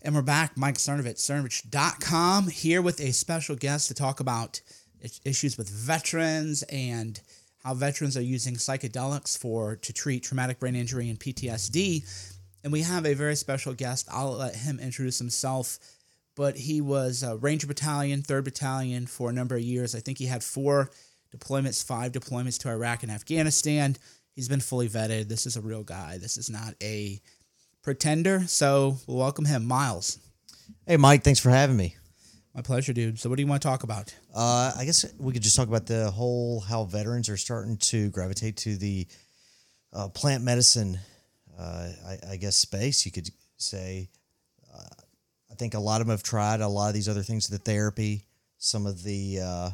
And we're back, Mike Cernovich, cernovich.com, here with a special guest to talk about issues with veterans and how veterans are using psychedelics for to treat traumatic brain injury and PTSD. And we have a very special guest. I'll let him introduce himself. But he was a Ranger Battalion, 3rd Battalion for a number of years. I think he had four deployments, five deployments to Iraq and Afghanistan. He's been fully vetted. This is a real guy. This is not a pretender. So we'll welcome him, Miles. Hey, Mike. Thanks for having me. My pleasure, dude. So, what do you want to talk about? Uh, I guess we could just talk about the whole how veterans are starting to gravitate to the uh, plant medicine, uh, I, I, guess, space. You could say. Uh, I think a lot of them have tried a lot of these other things, the therapy, some of the uh,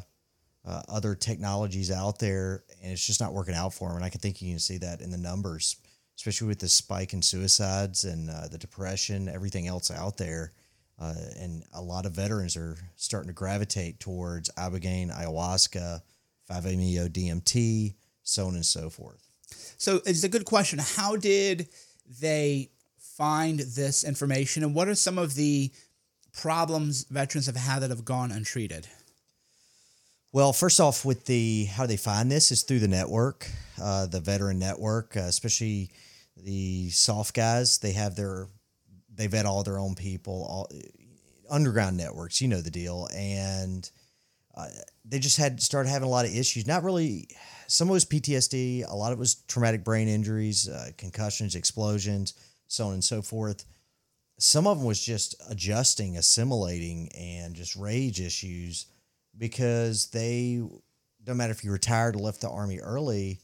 uh, other technologies out there, and it's just not working out for them. And I can think you can see that in the numbers especially with the spike in suicides and uh, the depression, everything else out there. Uh, and a lot of veterans are starting to gravitate towards ibogaine, ayahuasca, 5-MeO DMT, so on and so forth. So it's a good question. How did they find this information, and what are some of the problems veterans have had that have gone untreated? Well, first off, with the how they find this is through the network, uh, the veteran network, uh, especially the soft guys. They have their they vet all their own people, all underground networks. You know the deal, and uh, they just had started having a lot of issues. Not really. Some of it was PTSD. A lot of it was traumatic brain injuries, uh, concussions, explosions, so on and so forth. Some of them was just adjusting, assimilating, and just rage issues because they don't matter if you retired or left the army early,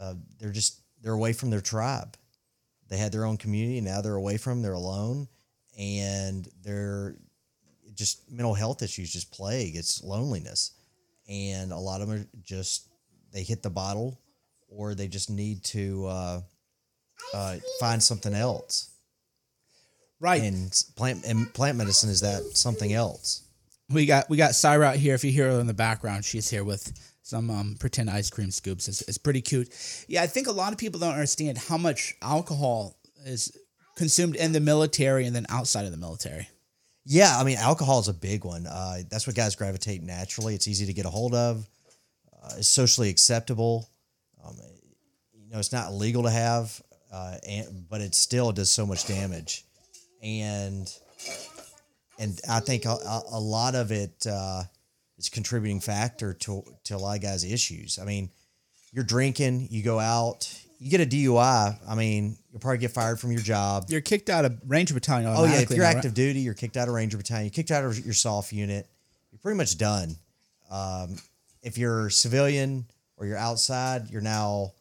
uh, they're just they're away from their tribe. They had their own community. Now they're away from. Them, they're alone, and they're just mental health issues just plague. It's loneliness, and a lot of them are just they hit the bottle, or they just need to uh, uh, find something else. Right. And plant and plant medicine is that something else. We got we got Syra out here. If you hear her in the background, she's here with some um, pretend ice cream scoops. It's, pretty cute. Yeah, I think a lot of people don't understand how much alcohol is consumed in the military and then outside of the military. Yeah, I mean, alcohol is a big one. Uh, that's what guys gravitate naturally. It's easy to get a hold of. Uh, it's socially acceptable. Um, you know, it's not illegal to have, uh, and, but it still does so much damage. And and I think a, a lot of it a contributing factor to to a lot of guys' issues. I mean, you're drinking, you go out, you get a DUI. I mean, you'll probably get fired from your job. You're kicked out of Ranger Battalion. Oh yeah, if you're active right? duty, you're kicked out of Ranger Battalion. You're kicked out of your soft unit. You're pretty much done. Um, if you're civilian or you're outside, you're now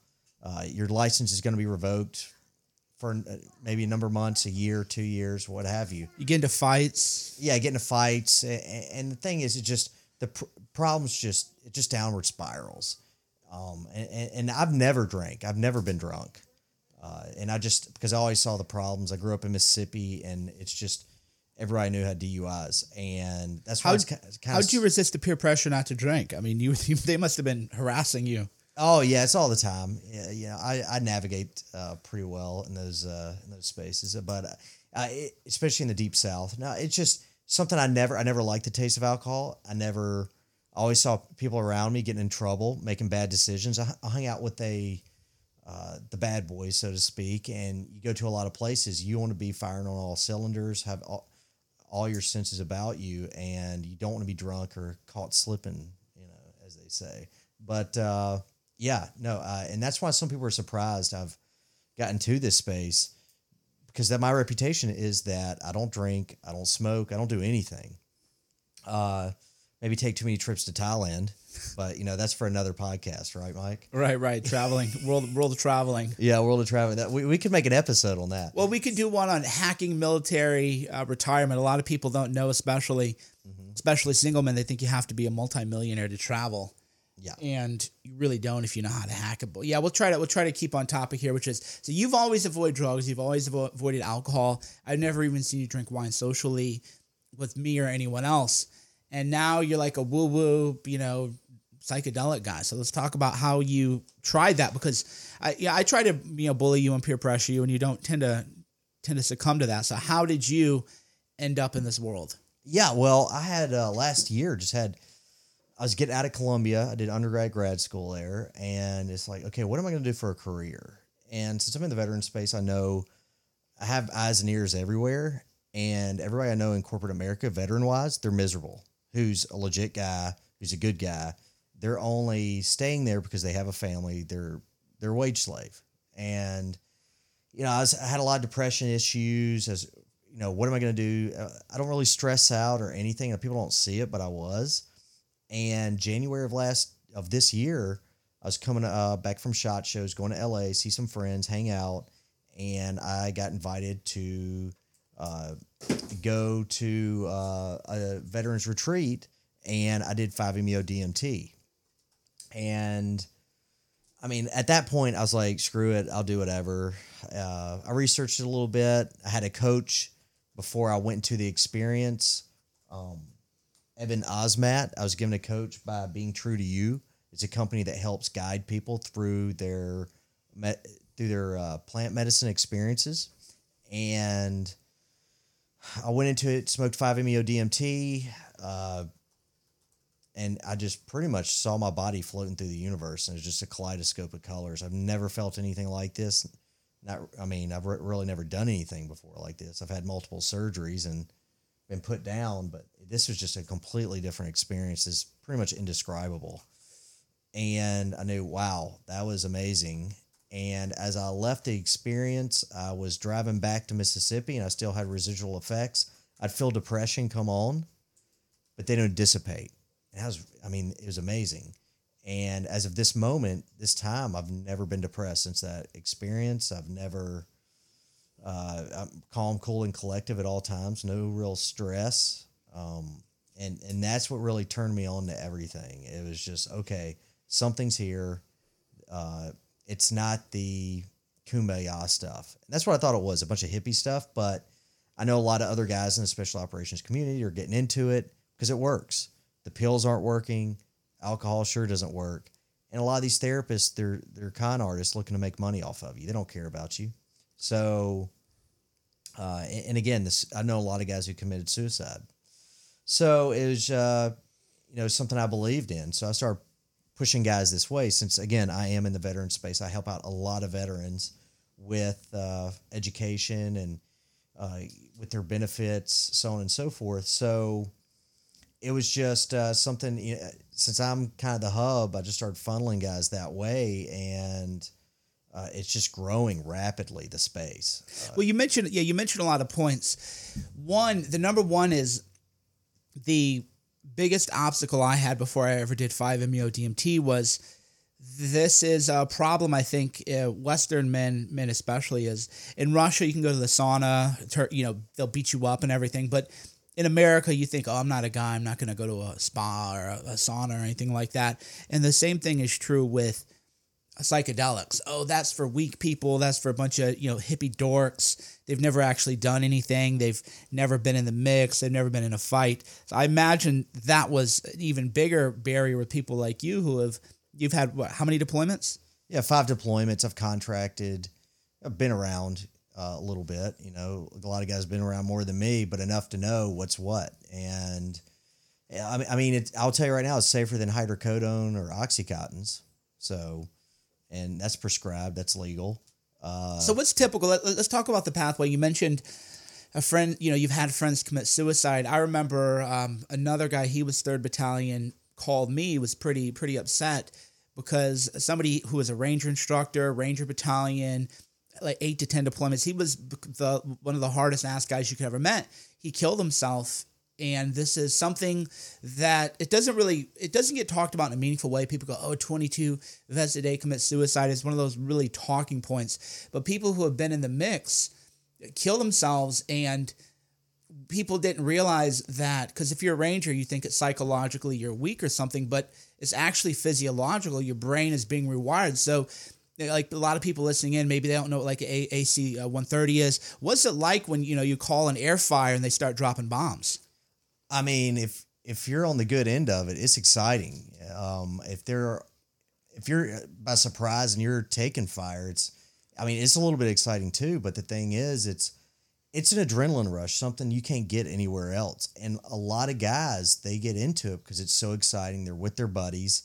uh, your license is going to be revoked for uh, maybe a number of months, a year, two years, what have you. You get into fights. Yeah, get into fights, and, the thing is, it just the pr- problems just it just downward spirals. Um, and, and I've never drank. I've never been drunk. Uh, and I just because I always saw the problems. I grew up in Mississippi, and it's just everybody knew had DUIs, and that's why how, it's kind of. How did you resist the peer pressure not to drink? I mean, you they must have been harassing you. Oh yeah, it's all the time. Yeah, yeah I, I navigate uh, pretty well in those uh, in those spaces, but uh, it, especially in the deep south. Now it's just something I never I never liked the taste of alcohol. I never always saw people around me getting in trouble, making bad decisions. I, I hung out with a uh, the bad boys, so to speak, and you go to a lot of places. You want to be firing on all cylinders, have all, all your senses about you, and you don't want to be drunk or caught slipping, you know, as they say. But uh, yeah, no, uh, and that's why some people are surprised I've gotten to this space because that my reputation is that I don't drink, I don't smoke, I don't do anything. Uh, maybe take too many trips to Thailand, but you know that's for another podcast, right, Mike? Right, right. Traveling, world, world of traveling. Yeah, world of traveling. That we, we could make an episode on that. Well, we could do one on hacking military uh, retirement. A lot of people don't know, especially, mm-hmm. especially single men. They think you have to be a multimillionaire to travel. Yeah. And you really don't if you know how to hack it. But yeah, we'll try to we'll try to keep on topic here, which is so you've always avoided drugs, you've always avo- avoided alcohol. I've never even seen you drink wine socially with me or anyone else. And now you're like a woo woo, you know, psychedelic guy. So let's talk about how you tried that because I yeah, I try to, you know, bully you and peer pressure you and you don't tend to tend to succumb to that. So how did you end up in this world? Yeah, well, I had uh, last year just had I was getting out of Columbia. I did undergrad grad school there, and it's like, okay, what am I going to do for a career? And since I'm in the veteran space, I know I have eyes and ears everywhere, and everybody I know in corporate America, veteran wise, they're miserable. Who's a legit guy? Who's a good guy? They're only staying there because they have a family. They're they're wage slave, and you know, I, was, I had a lot of depression issues. As you know, what am I going to do? Uh, I don't really stress out or anything. People don't see it, but I was. And January of last of this year, I was coming uh, back from shot shows, going to LA, see some friends, hang out, and I got invited to uh, go to uh, a veterans retreat, and I did 5-MeO DMT. And I mean, at that point, I was like, screw it, I'll do whatever. Uh, I researched it a little bit. I had a coach before I went to the experience. Um, Evan Osmat. I was given a coach by Being True to You. It's a company that helps guide people through their through their uh, plant medicine experiences, and I went into it, smoked five meo DMT, uh, and I just pretty much saw my body floating through the universe, and it's just a kaleidoscope of colors. I've never felt anything like this. Not, I mean, I've re- really never done anything before like this. I've had multiple surgeries and been put down, but this was just a completely different experience. It's pretty much indescribable. And I knew, wow, that was amazing. And as I left the experience, I was driving back to Mississippi and I still had residual effects. I'd feel depression come on, but they don't dissipate. And I was, I mean, it was amazing. And as of this moment, this time, I've never been depressed since that experience. I've never, uh, I'm calm, cool, and collective at all times. No real stress. Um, and and that's what really turned me on to everything. It was just okay, something's here. Uh, it's not the kumbaya stuff. That's what I thought it was, a bunch of hippie stuff. But I know a lot of other guys in the special operations community are getting into it because it works. The pills aren't working. Alcohol sure doesn't work. And a lot of these therapists, they're they're con artists looking to make money off of you. They don't care about you. So, uh, and, and again, this I know a lot of guys who committed suicide so it was, uh, you know, something I believed in. So I started pushing guys this way since, again, I am in the veteran space. I help out a lot of veterans with uh, education and uh, with their benefits, so on and so forth. So it was just uh, something, you know, since I'm kind of the hub, I just started funneling guys that way. And uh, it's just growing rapidly the space. Uh, well, you mentioned yeah, you mentioned a lot of points. One, the number one is the biggest obstacle I had before I ever did 5-MeO DMT was this is a problem I think uh, Western men, men especially, is in Russia you can go to the sauna, you know they'll beat you up and everything, but in America you think, oh, I'm not a guy, I'm not going to go to a spa or a, a sauna or anything like that, and the same thing is true with psychedelics. Oh, that's for weak people. That's for a bunch of, you know, hippie dorks. They've never actually done anything. They've never been in the mix. They've never been in a fight. So I imagine that was an even bigger barrier with people like you who have, you've had what, how many deployments? Yeah, five deployments. I've contracted. I've been around uh, a little bit. You know, a lot of guys have been around more than me, but enough to know what's what. And I mean, I mean, I'll tell you right now, it's safer than hydrocodone or oxycontins. So, and that's prescribed. That's legal. Uh, so what's typical? Let, us talk about the pathway. You mentioned a friend. You know, you've had friends commit suicide. I remember um, another guy. He was third battalion. Called me. Was pretty pretty upset because somebody who was a ranger instructor, ranger battalion, like eight to ten deployments. He was the one of the hardest ass guys you could ever met. He killed himself and this is something that it doesn't really it doesn't get talked about in a meaningful way people go oh 22 vets a day commit suicide is one of those really talking points but people who have been in the mix kill themselves and people didn't realize that because if you're a ranger you think it's psychologically you're weak or something but it's actually physiological your brain is being rewired so like a lot of people listening in, maybe they don't know what like AC uh, 130 is. What's it like when you know you call an air fire and they start dropping bombs? I mean, if if you're on the good end of it, it's exciting. Um, if they're if you're by surprise and you're taking fire, it's I mean, it's a little bit exciting too. But the thing is, it's it's an adrenaline rush, something you can't get anywhere else. And a lot of guys, they get into it because it's so exciting. They're with their buddies.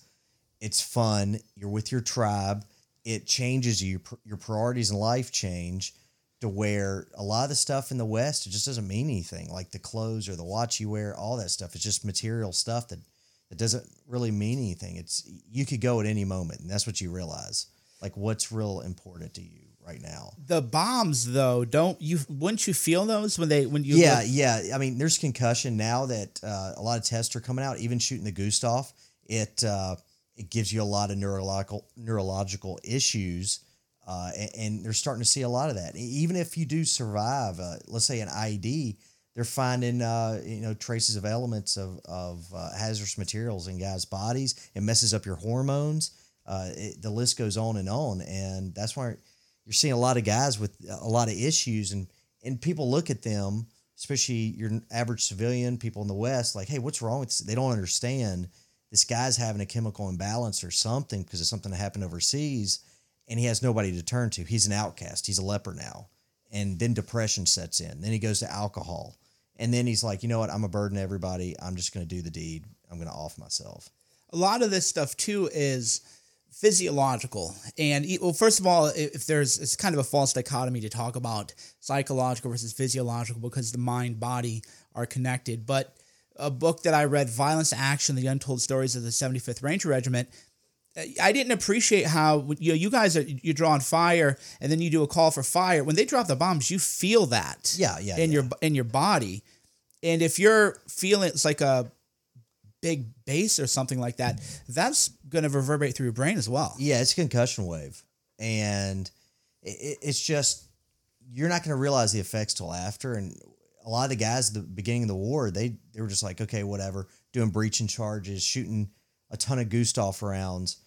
It's fun. You're with your tribe. It changes you. Your priorities in life change to where a lot of the stuff in the West, it just doesn't mean anything. Like the clothes or the watch you wear, all that stuff. It's just material stuff that, that doesn't really mean anything. It's you could go at any moment, and that's what you realize. Like what's real important to you right now. The bombs, though, don't you? Wouldn't you feel those when they when you? Yeah, yeah. I mean, there's concussion now that uh, a lot of tests are coming out. Even shooting the Gustav, it uh, it gives you a lot of neurological neurological issues, uh, and, and, they're starting to see a lot of that. Even if you do survive, uh, let's say an IED, they're finding uh, you know traces of elements of of uh, hazardous materials in guys' bodies. It messes up your hormones. It, the list goes on and on, and that's why you're seeing a lot of guys with a lot of issues and and people look at them especially your average civilian people in the west like hey what's wrong with this? they don't understand this guy's having a chemical imbalance or something because of something that happened overseas and he has nobody to turn to. He's an outcast. He's a leper now. And then depression sets in. Then he goes to alcohol. And then he's like you know what? I'm a burden to everybody. I'm just going to do the deed. I'm going to off myself. A lot of this stuff too is physiological. And well first of all if there's it's kind of a false dichotomy to talk about psychological versus physiological because the mind body are connected. But a book that i read violence action the untold stories of the 75th ranger regiment i didn't appreciate how you know you guys are you draw on fire and then you do a call for fire when they drop the bombs you feel that yeah yeah in yeah. your in your body and if you're feeling it's like a big bass or something like that, that's going to reverberate through your brain as well. Yeah, it's a concussion wave, and it, it's just you're not going to realize the effects till after. And a lot of the guys at the beginning of the war, they they were just like, okay, whatever, doing breaching charges, shooting a ton of Gustav rounds,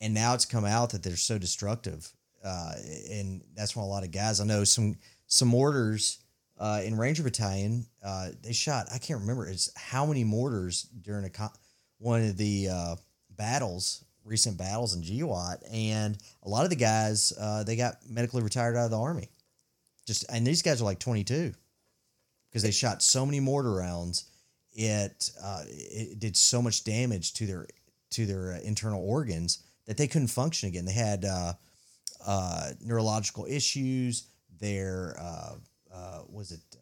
and now it's come out that they're so destructive, uh, and that's why a lot of guys I know some some mortars uh, in Ranger Battalion, uh, they shot I can't remember it's how many mortars during a one of the uh, battles, recent battles in GWOT, and a lot of the guys uh, they got medically retired out of the army. Just and these guys are like 22 because they shot so many mortar rounds. It uh, it did so much damage to their to their internal organs that they couldn't function again. They had neurological issues. Their uh, was it uh,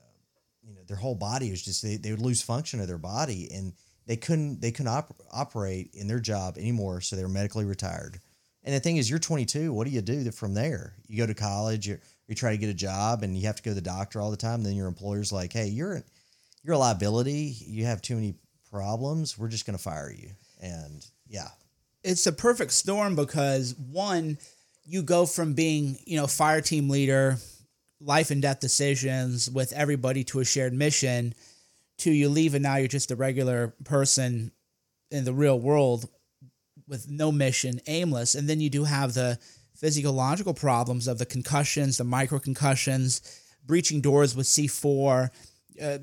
you know their whole body was just they, they would lose function of their body and they couldn't they couldn't op- operate in their job anymore so they were medically retired. And the thing is you're 22 what do you do from there? You go to college you you try to get a job and you have to go to the doctor all the time. Then your employer's like hey you're you're a liability. You have too many problems. We're just going to fire you. And yeah it's a perfect storm because one you go from being you know fire team leader life and death decisions with everybody to a shared mission to you leave and now you're just a regular person in the real world with no mission, aimless. And then you do have the physiological problems of the concussions, the micro concussions, breaching doors with C4, uh,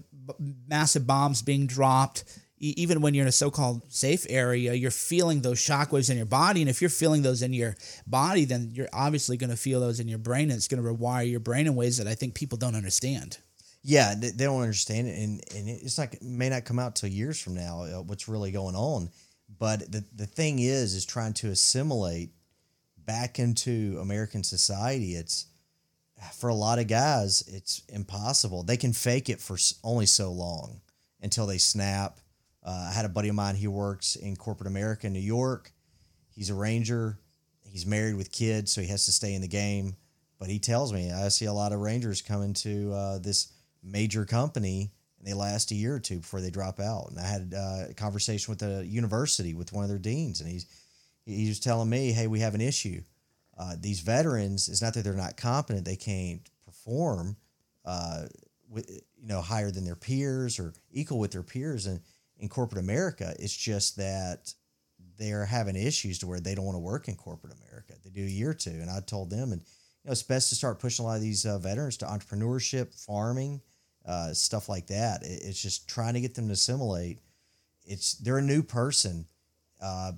massive bombs being dropped, even when you're in a so-called safe area, you're feeling those shockwaves in your body, and if you're feeling those in your body, then you're obviously going to feel those in your brain, and it's going to rewire your brain in ways that I think people don't understand. Yeah, they, don't understand it, and and it's not it may not come out till years from now uh, what's really going on. But the the thing is, is trying to assimilate back into American society. It's for a lot of guys, it's impossible. They can fake it for only so long until they snap uh, I had a buddy of mine. He works in corporate America in New York. He's a ranger. He's married with kids, so he has to stay in the game. But he tells me I see a lot of rangers coming to uh, this major company, and they last a year or two before they drop out. And I had uh, a conversation with a university with one of their deans, and he's he was telling me, "Hey, we have an issue. Uh, these veterans. It's not that they're not competent; they can't perform." Uh, with you know higher than their peers or equal with their peers and in corporate America. It's just that they're having issues to where they don't want to work in corporate America. They do a year or two, and I told them, and you know, it's best to start pushing a lot of these uh, veterans to entrepreneurship, farming, uh, stuff like that. It, it's just trying to get them to assimilate. It's they're a new person, uh,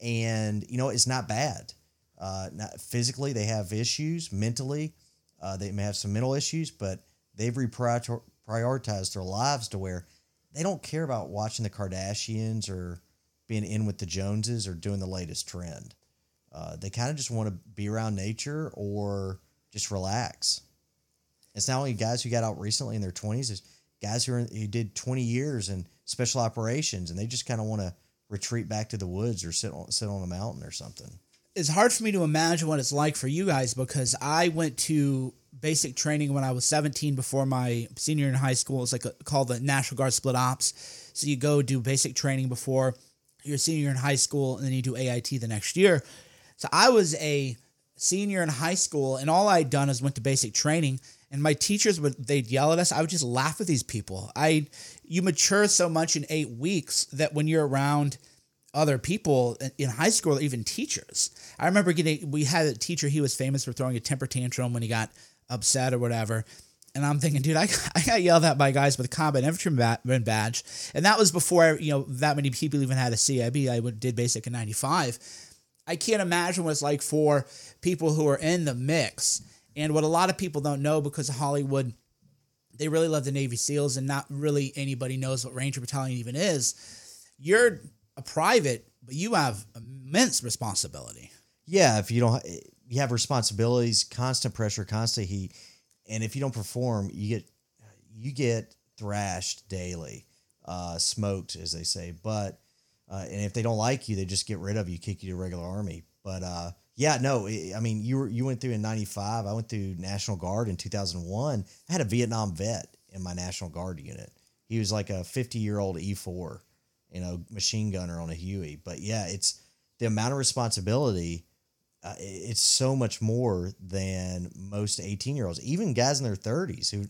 and you know, it's not bad. Uh, not physically, they have issues. Mentally, uh, they may have some mental issues, but they've reprioritized their lives to where they don't care about watching the Kardashians or being in with the Joneses or doing the latest trend. Uh, they kind of just want to be around nature or just relax. It's not only guys who got out recently in their 20s, it's guys who, are, who did 20 years in special operations and they just kind of want to retreat back to the woods or sit on, sit on a mountain or something. It's hard for me to imagine what it's like for you guys because I went to basic training when I was 17 before my senior in high school. It's like a, called the National Guard Split Ops. So you go do basic training before your senior in high school and then you do AIT the next year. So I was a senior in high school and all I'd done is went to basic training and my teachers would they'd yell at us i would just laugh at these people i you mature so much in eight weeks that when you're around other people in high school even teachers i remember getting we had a teacher he was famous for throwing a temper tantrum when he got upset or whatever. And i'm thinking dude i, I got yelled at by guys with combat infantryman badge. And that was before you know that many people even had a cib i did basic in 95 i can't imagine what it's like for people who are in the mix. And what a lot of people don't know because of Hollywood, they really love the Navy SEALs, and not really anybody knows what Ranger Battalion even is. You're a private, but you have immense responsibility. Yeah, if you don't, you have responsibilities, constant pressure, constant heat, and if you don't perform, you get you get thrashed daily, uh, smoked, as they say. But uh, and if they don't like you, they just get rid of you, kick you to regular army. But uh, yeah, no, I mean, you were you went through in '95. I went through National Guard in 2001. I had a Vietnam vet in my National Guard unit. He was like a 50 year old E4, you know, machine gunner on a Huey. But yeah, it's the amount of responsibility. Uh, it's so much more than most 18 year olds, even guys in their 30s who,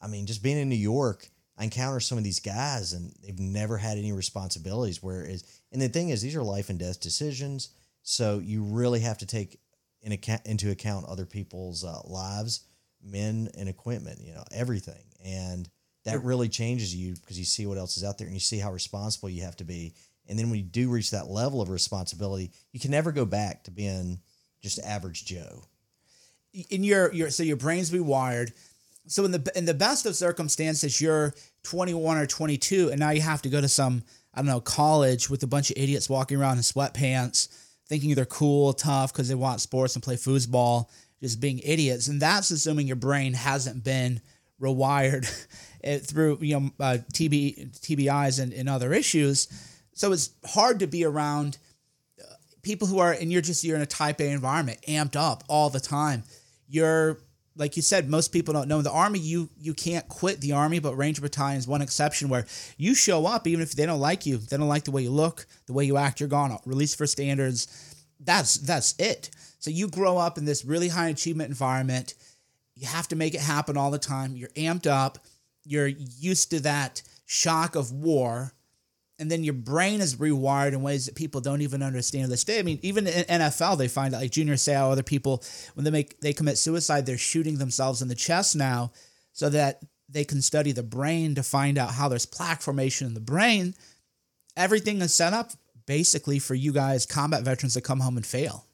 I mean, just being in New York, I encounter some of these guys and they've never had any responsibilities. Whereas, and the thing is, these are life and death decisions so you really have to take in account, into account other people's uh, lives, men and equipment, you know, everything. And that really changes you because you see what else is out there and you see how responsible you have to be. And then when you do reach that level of responsibility, you can never go back to being just average Joe. In your your so your brain's rewired. So in the in the best of circumstances, you're 21 or 22, and now you have to go to some I don't know college with a bunch of idiots walking around in sweatpants thinking they're cool, tough because they want sports and play foosball, just being idiots. And that's assuming your brain hasn't been rewired through you know uh, TB, TBIs and, and other issues. So it's hard to be around people who are, and you're just you're in a Type A environment, amped up all the time. You're like you said, most people don't know in the army you you can't quit the army, but Ranger Battalion is one exception where you show up even if they don't like you, they don't like the way you look, the way you act, you're gone. Release for standards. That's that's it. So you grow up in this really high achievement environment. You have to make it happen all the time. You're amped up. You're used to that shock of war and then your brain is rewired in ways that people don't even understand this day. I mean, even in NFL, they find out like Junior Seau, other people, when they make they commit suicide, they're shooting themselves in the chest now, so that they can study the brain to find out how there's plaque formation in the brain. Everything is set up basically for you guys, combat veterans, to come home and fail.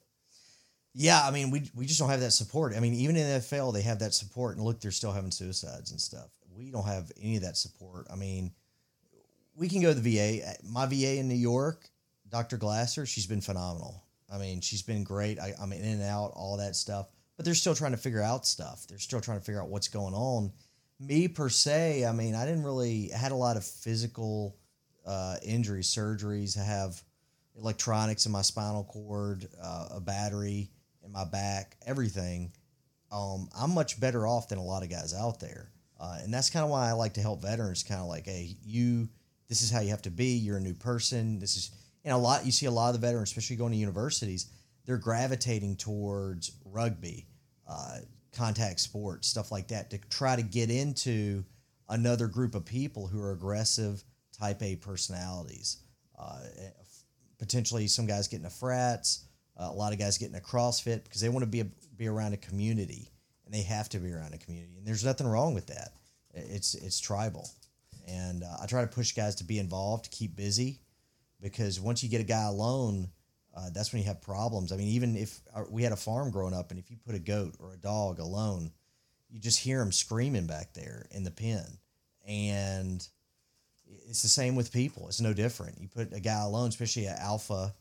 Yeah, I mean, we we just don't have that support. I mean, even in the NFL, they have that support, and look, they're still having suicides and stuff. We don't have any of that support. I mean we can go to the VA. My VA in New York, Dr. Glasser, she's been phenomenal. I mean, she's been great. I, I'm in and out, all that stuff. But they're still trying to figure out stuff. They're still trying to figure out what's going on. Me per se, I mean, I didn't really I had a lot of physical uh, injuries, surgeries. I have electronics in my spinal cord, uh, a battery in my back, everything. Um, I'm much better off than a lot of guys out there, uh, and that's kind of why I like to help veterans. Kind of like, hey, you this is how you have to be. You're a new person. This is know a lot. You see a lot of the veterans, especially going to universities, they're gravitating towards rugby, uh, contact sports, stuff like that, to try to get into another group of people who are aggressive type A personalities. Uh, potentially, some guys getting a frats. Uh, a lot of guys getting a CrossFit because they want to be a, be around a community, and they have to be around a community. And there's nothing wrong with that. It's it's tribal. And uh, I try to push guys to be involved, to keep busy, because once you get a guy alone, uh, that's when you have problems. I mean, even if uh, we had a farm growing up, and if you put a goat or a dog alone, you just hear them screaming back there in the pen, and it's the same with people. It's no different. You put a guy alone, especially an alpha,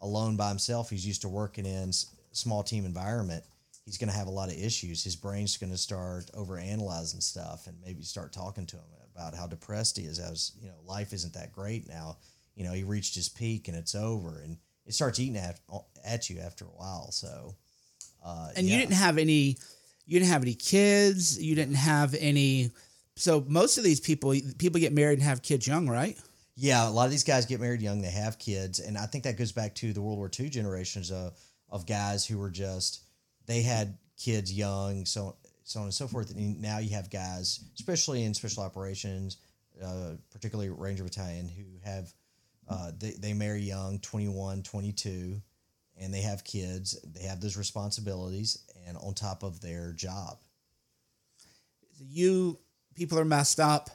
alone by himself. He's used to working in small team environment. He's going to have a lot of issues. His brain's going to start over analyzing stuff and maybe start talking to him about how depressed he is. As you know, life isn't that great now. You know, he reached his peak and it's over, and it starts eating at, at you after a while. So, uh, And you didn't have any you didn't have any kids, you didn't have any so most of these people people get married and have kids young, right? Yeah, a lot of these guys get married young. They have kids, and I think that goes back to the World War II generations of of guys who were just they had kids young, so so on and so forth. And now you have guys, especially in special operations, uh, particularly Ranger Battalion, who have uh, they they marry young, 21, 22, and they have kids. They have those responsibilities, and on top of their job. You people are messed up.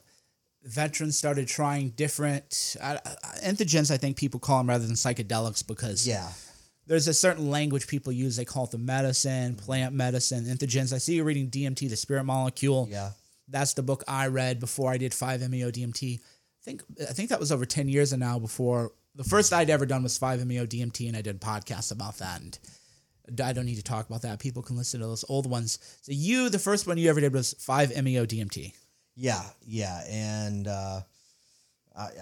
Veterans started trying different uh, uh, entheogens. I think people call them rather than psychedelics because Yeah, there's a certain language people use. They call it the medicine, plant medicine, entheogens. I see you're reading DMT, the spirit molecule. yeah. That's the book I read before I did 5-MeO DMT. I think I think that was over 10 years now before the first I'd ever done was 5-MeO DMT and I did podcasts about that and I don't need to talk about that. People can listen to those old ones. So you the first one you ever did was 5-MeO DMT. Yeah, yeah, and uh,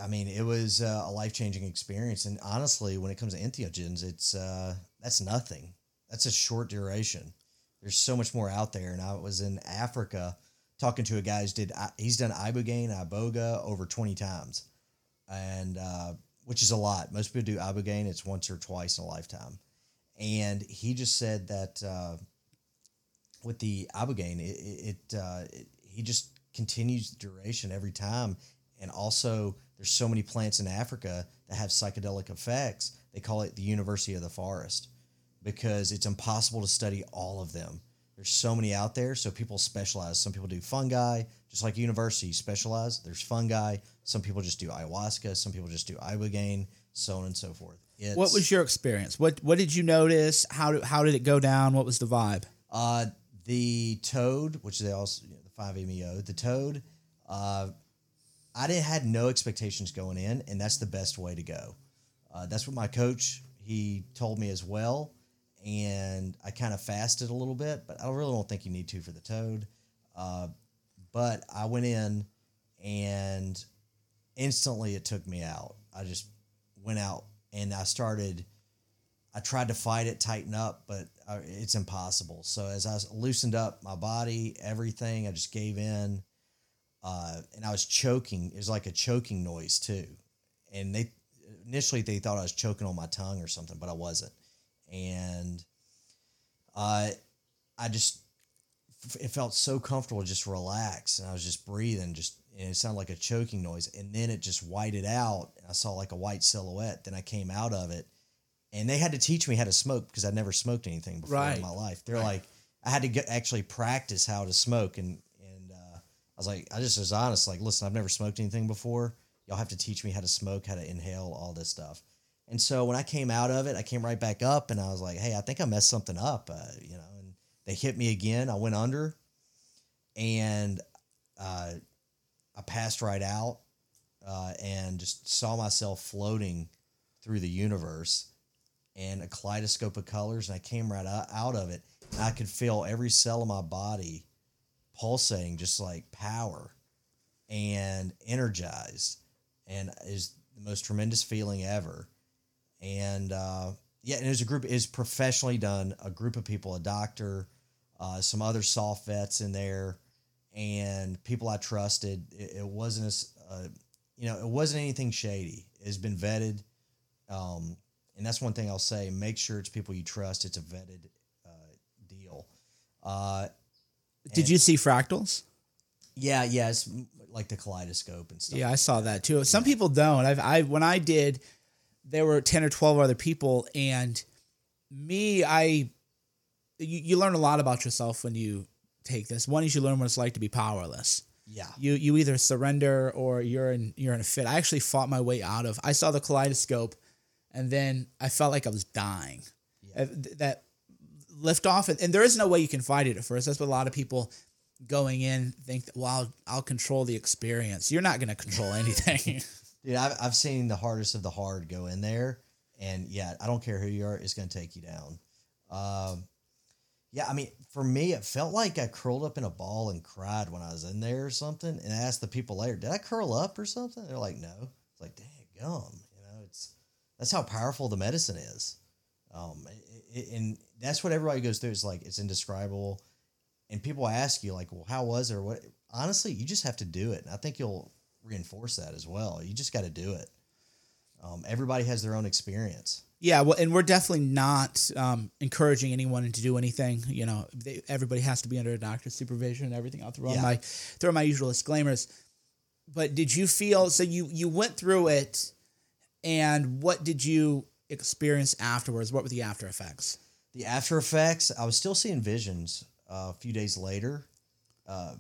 I, mean, it was uh, a life changing experience. And honestly, when it comes to entheogens, it's uh, that's nothing. That's a short duration. There's so much more out there. And I was in Africa talking to a guy who's did he's done ibogaine, iboga over 20 times, and uh, which is a lot. Most people do ibogaine; it's once or twice in a lifetime. And he just said that uh, with the ibogaine, it, it, uh, it he just continues the duration every time. And also, there's so many plants in Africa that have psychedelic effects. They call it the University of the Forest because it's impossible to study all of them. There's so many out there, so people specialize. Some people do fungi, just like universities specialize. There's fungi. Some people just do ayahuasca. Some people just do ibogaine, so on and so forth. It's, What was your experience? What what did you notice? How did, how did it go down? What was the vibe? Uh, the toad, which they also you know, the five MEO, the toad. Uh, I didn't had no expectations going in, and that's the best way to go. Uh, that's what my coach he told me as well, and I kind of fasted a little bit, but I really don't think you need to for the toad. Uh, but I went in, and instantly it took me out. I just went out, and I started. I tried to fight it, tighten up, but uh, it's impossible. So as I loosened up my body, everything, I just gave in, uh, and I was choking. It was like a choking noise too, and they initially they thought I was choking on my tongue or something, but I wasn't. And uh, I just it felt so comfortable, just relax, and I was just breathing, just and it sounded like a choking noise, and then it just whited out. And I saw like a white silhouette. Then I came out of it and they had to teach me how to smoke because I'd never smoked anything before Right. in my life. They're Right. like, I had to get, actually practice how to smoke, and was like, I just was honest, like, listen, I've never smoked anything before. Y'all have to teach me how to smoke, how to inhale, all this stuff. And so when I came out of it, I came right back up, and I was like, hey, I think I messed something up, uh, you know. And they hit me again. I went under, and uh, I passed right out, uh, and just saw myself floating through the universe and a kaleidoscope of colors and I came right out, of it I could feel every cell of my body pulsating just like power and energized and is the most tremendous feeling ever and uh, yeah and it was a group is professionally done a group of people a doctor uh, some other soft vets in there and people I trusted it, it wasn't as uh, you know it wasn't anything shady it's been vetted um, and that's one thing I'll say: make sure it's people you trust. It's a vetted uh, deal. Uh, Did you see fractals? yeah, yeah, like the kaleidoscope and stuff. Yeah, I saw that too. Some people don't. I've I when I did, there were ten or twelve other people, and me, I you, you learn a lot about yourself when you take this. One is you learn what it's like to be powerless. yeah, You you either surrender or you're in you're in a fit. I actually fought my way out of. I saw the kaleidoscope, and then I felt like I was dying. Yeah. That lift off, and, and there is no way you can fight it at first. That's what a lot of people going in think that well I'll, I'll control the experience. You're not going to control anything. Dude, I've, I've seen the hardest of the hard go in there, and yeah, I don't care who you are, it's going to take you down. Um, yeah, I mean, for me, it felt like I curled up in a ball and cried when I was in there or something. And I asked the people later, "Did I curl up or something?" They're like, "No." It's like, "Dang gum," you know. It's that's how powerful the medicine is, um, and that's what everybody goes through. It's like it's indescribable, and people ask you like, "Well, how was it?" or what? Honestly, you just have to do it, and I think you'll reinforce that as well. You just got to do it. Um, everybody has their own experience. Yeah, well, and we're definitely not um, encouraging anyone to do anything. You know, they, everybody has to be under a doctor's supervision and everything. I'll throw Yeah. my throw my usual disclaimers. But did you feel so? You you went through it, and what did you experience afterwards? What were the after effects? The after effects, I was still seeing visions uh, a few days later. Uh,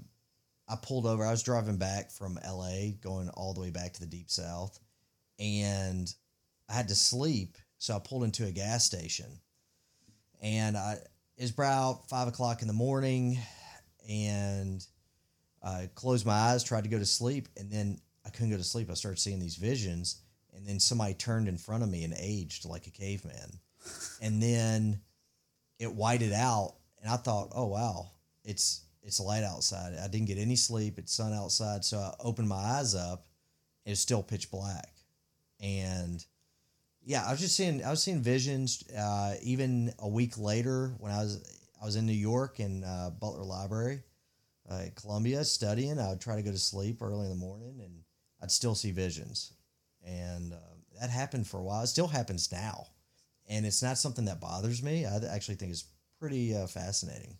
I pulled over. I was driving back from LA, going all the way back to the deep south, and I had to sleep. So I pulled into a gas station, and I it was about five o'clock in the morning, and I closed my eyes, tried to go to sleep, and then I couldn't go to sleep. I started seeing these visions, and then somebody turned in front of me and aged like a caveman, and then it whited out, and I thought, oh wow, it's it's light outside. I didn't get any sleep. It's sun outside, so I opened my eyes up. It was still pitch black, and yeah, I was just seeing I was seeing visions. Uh, even a week later, when I was I was in New York in uh, Butler Library, uh, Columbia, studying. I would try to go to sleep early in the morning, and I'd still see visions, and uh, that happened for a while. It still happens now, and it's not something that bothers me. I actually think it's pretty uh, fascinating.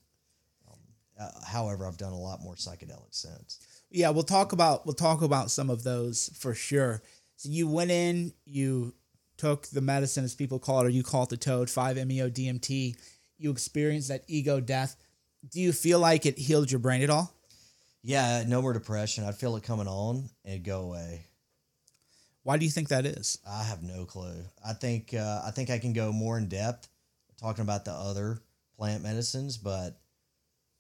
Um, uh, however, I've done a lot more psychedelics since. Yeah, we'll talk about we'll talk about some of those for sure. So you went in, you took the medicine as people call it, or you call it the toad, five meo DMT. You experienced that ego death. Do you feel like it healed your brain at all? Yeah, no more depression. I'd feel it coming on and go away. Why do you think that is? I have no clue. I think uh, I think I can go more in depth talking about the other plant medicines, but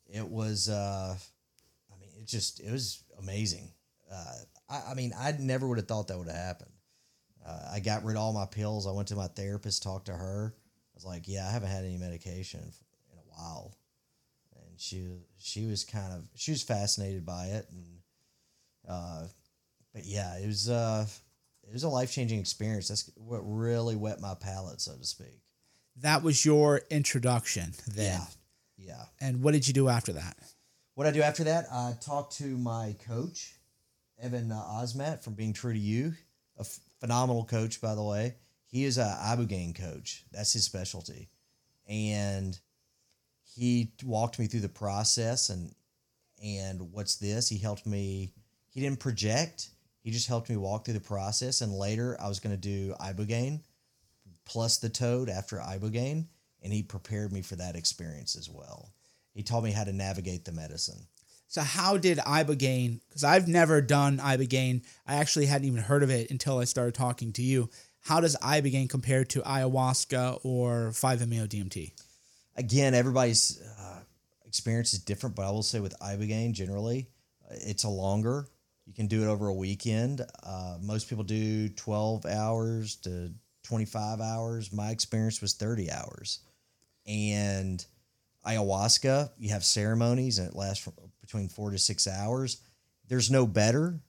it was uh, I mean it just it was amazing. Uh, I, I mean I never would have thought that would have happened. Uh, I got rid of all my pills. I went to my therapist, talked to her. I was like, yeah, I haven't had any medication in a while, and she she was kind of she was fascinated by it, and uh, but yeah, it was uh it was a life changing experience. That's what really whet my palate, so to speak. That was your introduction then. Yeah. Yeah. And what did you do after that? What I do after that, I talked to my coach, Evan uh, Osmat from Being True to You, a f- phenomenal coach, by the way. He is a ibogaine coach. That's his specialty, and he walked me through the process and and what's this? He helped me. He didn't project. He just helped me walk through the process. And later, I was going to do ibogaine plus the toad after ibogaine, and he prepared me for that experience as well. He taught me how to navigate the medicine. So how did ibogaine? Because I've never done ibogaine. I actually hadn't even heard of it until I started talking to you. How does ibogaine compare to ayahuasca or 5-MeO DMT? Again, everybody's uh, experience is different, but I will say with ibogaine, generally, uh, it's a longer. You can do it over a weekend. Uh, most people do twelve hours to twenty-five hours. My experience was thirty hours, and ayahuasca, you have ceremonies and it lasts between four to six hours. There's no better.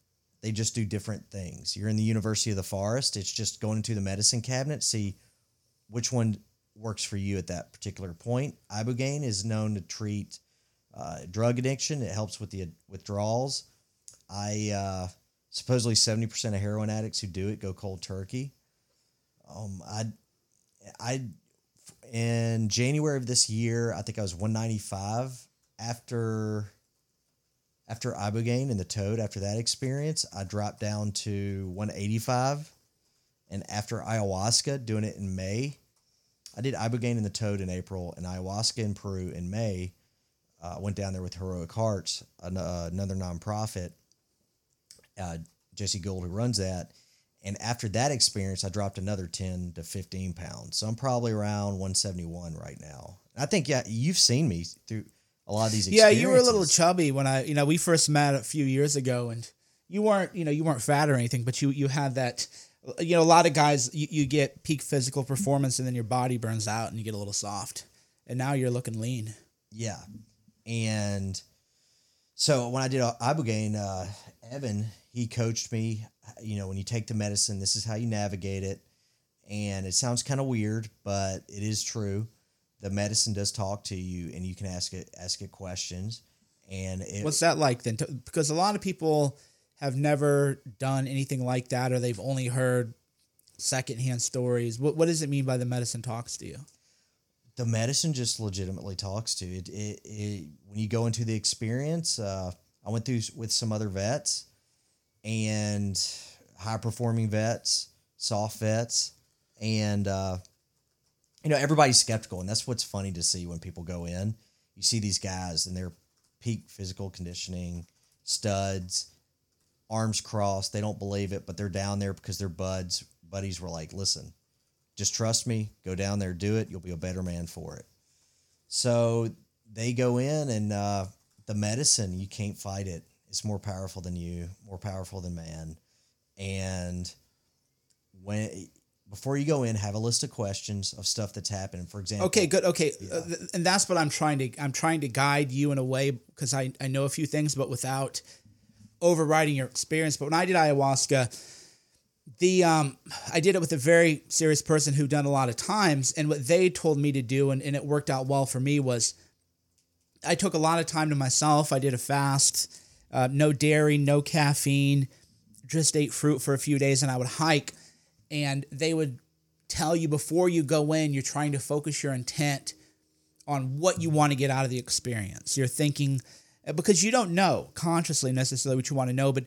They just do different things. You're in the University of the Forest. It's just going into the medicine cabinet, see which one works for you at that particular point. Ibogaine is known to treat uh, drug addiction. It helps with the withdrawals. I uh, supposedly seventy percent of heroin addicts who do it go cold turkey. Um, I, I, in January of this year, I think I was one ninety five after. After ibogaine and the toad, after that experience, I dropped down to 185. And after ayahuasca, doing it in May, I did ibogaine and the toad in April and ayahuasca in Peru in May. Uh, went down there with Heroic Hearts, uh, another nonprofit. Uh, Jesse Gould, who runs that. And after that experience, I dropped another 10 to 15 pounds. So I'm probably around 171 right now. I think, yeah, you've seen me through a lot of these. Yeah, you were a little chubby when I, you know, we first met a few years ago, and you weren't, you know, you weren't fat or anything, but you you had that, you know, a lot of guys you, you get peak physical performance, and then your body burns out, and you get a little soft, and now you're looking lean. Yeah. And so when I did Ibogaine, uh, Evan, he coached me, you know, when you take the medicine, this is how you navigate it. And it sounds kind of weird, but it is true. The medicine does talk to you and you can ask it, ask it questions. And it, What's that like then? Because a lot of people have never done anything like that, or they've only heard secondhand stories. What what does it mean by the medicine talks to you? the medicine just legitimately talks to it. It, it when you go into the experience, uh, I went through with some other vets and high performing vets, soft vets, and uh, you know everybody's skeptical, and that's what's funny to see when people go in. You see these guys and their peak physical conditioning, studs, arms crossed. They don't believe it, but they're down there because their buds buddies were like, "Listen, just trust me. Go down there, do it. You'll be a better man for it." So they go in, and uh, the medicine you can't fight it. It's more powerful than you, more powerful than man. And when before you go in, have a list of questions of stuff that's happened. For example, Okay, good. Okay, uh, th- and that's what I'm trying to. I'm trying to guide you in a way because I I know a few things, but without overriding your experience. But when I did ayahuasca, the um I did it with a very serious person who'd done a lot of times, and what they told me to do, and, and it worked out well for me was I took a lot of time to myself. I did a fast, uh, no dairy, no caffeine, just ate fruit for a few days, and I would hike. And they would tell you before you go in, you're trying to focus your intent on what you want to get out of the experience. You're thinking uh, because you don't know consciously necessarily what you want to know, but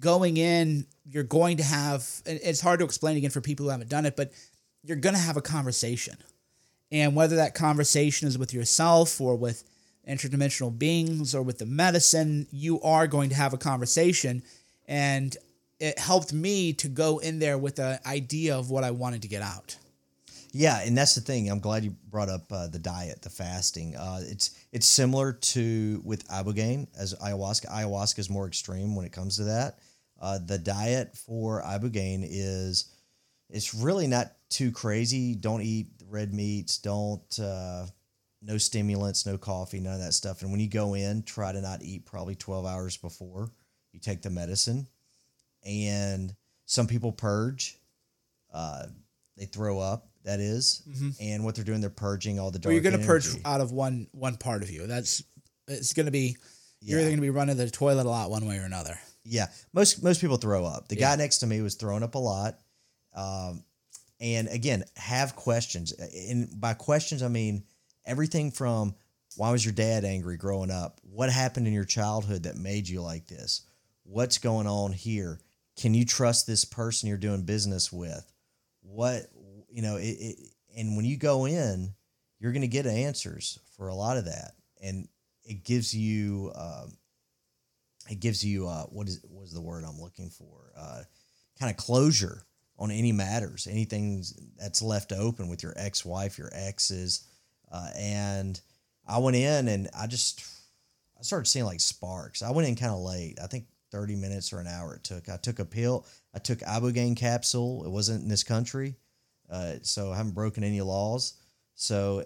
going in, you're going to have. It's hard to explain again for people who haven't done it, but you're going to have a conversation, and whether that conversation is with yourself or with interdimensional beings or with the medicine, you are going to have a conversation, and it helped me to go in there with an idea of what I wanted to get out. Yeah, and that's the thing. I'm glad you brought up uh, the diet, the fasting. Uh, it's it's similar to with ibogaine as ayahuasca. Ayahuasca is more extreme when it comes to that. Uh, the diet for ibogaine is it's really not too crazy. Don't eat red meats. Don't uh, no stimulants, no coffee, none of that stuff. And when you go in, try to not eat probably 12 hours before you take the medicine. And some people purge. Uh, they throw up. That is. and what they're doing, they're purging all the dark. Mm-hmm. you're going to purge out of one one part of you. That's it's going to be you're Yeah. either going to be running the toilet a lot one way or another. Yeah, most most people throw up. The Yeah. guy next to me was throwing up a lot. Um, and again, have questions. And by questions, I mean everything from why was your dad angry growing up? What happened in your childhood that made you like this? What's going on here? Can you trust this person you're doing business with? What you know? It, it, and when you go in, you're going to get answers for a lot of that, and it gives you. Um, it gives you uh, what is what is the word I'm looking for? Uh, kind of closure on any matters, anything that's left open with your ex-wife, your exes, uh, and I went in and I just I started seeing like sparks. I went in kind of late. I think 30 minutes or an hour it took. I took a pill. I took ibogaine capsule. It wasn't in this country, uh, so I haven't broken any laws. So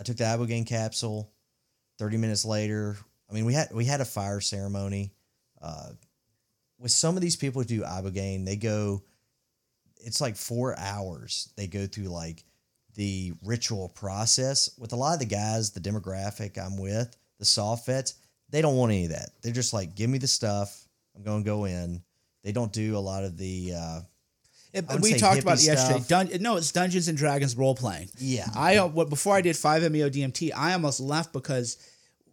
I took the ibogaine capsule. 30 minutes later, I mean, we had we had a fire ceremony. Uh, with some of these people who do ibogaine, they go. It's like four hours. They go through like the ritual process. With a lot of the guys, the demographic I'm with, the soft vets, they don't want any of that. They're just like, give me the stuff. I'm going to go in. They don't do a lot of the. Uh, It, we talked about it yesterday. Dun- no, it's Dungeons and Dragons role playing. yeah, I uh, what before I did 5-MeO DMT, I almost left because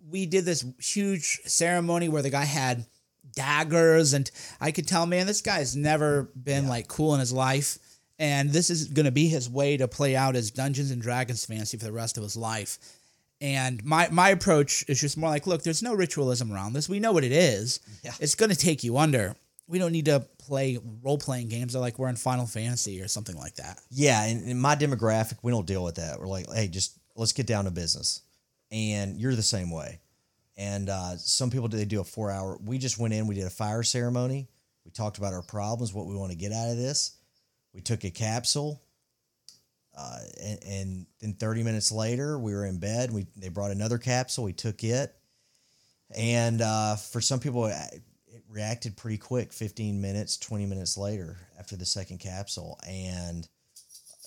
we did this huge ceremony where the guy had daggers and I could tell, man, this guy's never been like cool in his life. And this is going to be his way to play out his Dungeons and Dragons fantasy for the rest of his life. And my, my approach is just more like, look, there's no ritualism around this. We know what it is. Yeah. It's going to take you under. We don't need to play role playing games like we're in Final Fantasy or something like that. Yeah, and in my demographic, we don't deal with that. We're like, hey, just let's get down to business. And you're the same way. And uh, some people do they do a four hour. We just went in. We did a fire ceremony. We talked about our problems, what we want to get out of this. We took a capsule, uh, and, and then 30 minutes later, we were in bed. We they brought another capsule. We took it, and uh, for some people, it reacted pretty quick. 15 minutes, 20 minutes later, after the second capsule, and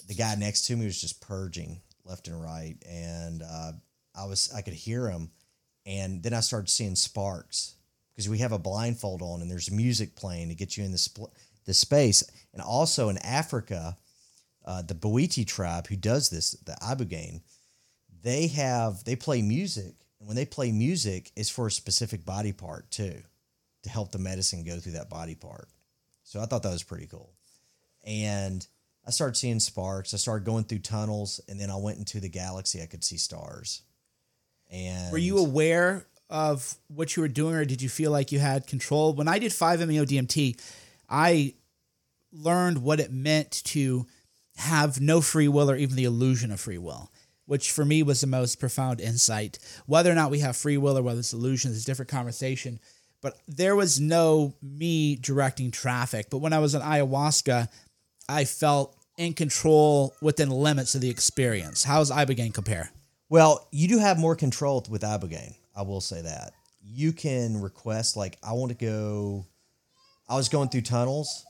the guy next to me was just purging left and right, and uh, I was I could hear him, and then I started seeing sparks because we have a blindfold on and there's music playing to get you in the spl- the space, and also in Africa, uh, the Bwiti tribe who does this, the Ibogaine, they have they play music, and when they play music, it's for a specific body part too, to help the medicine go through that body part. So I thought that was pretty cool, and I started seeing sparks. I started going through tunnels, and then I went into the galaxy. I could see stars. And Were you aware of what you were doing, or did you feel like you had control? When I did 5-MeO DMT, I learned what it meant to have no free will or even the illusion of free will, which for me was the most profound insight. Whether or not we have free will or whether it's illusion is a different conversation. But there was no me directing traffic. But when I was on ayahuasca, I felt in control within limits of the experience. How How's Ibogaine compare? Well, you do have more control with Ibogaine. I will say that. You can request like I want to go. I was going through tunnels,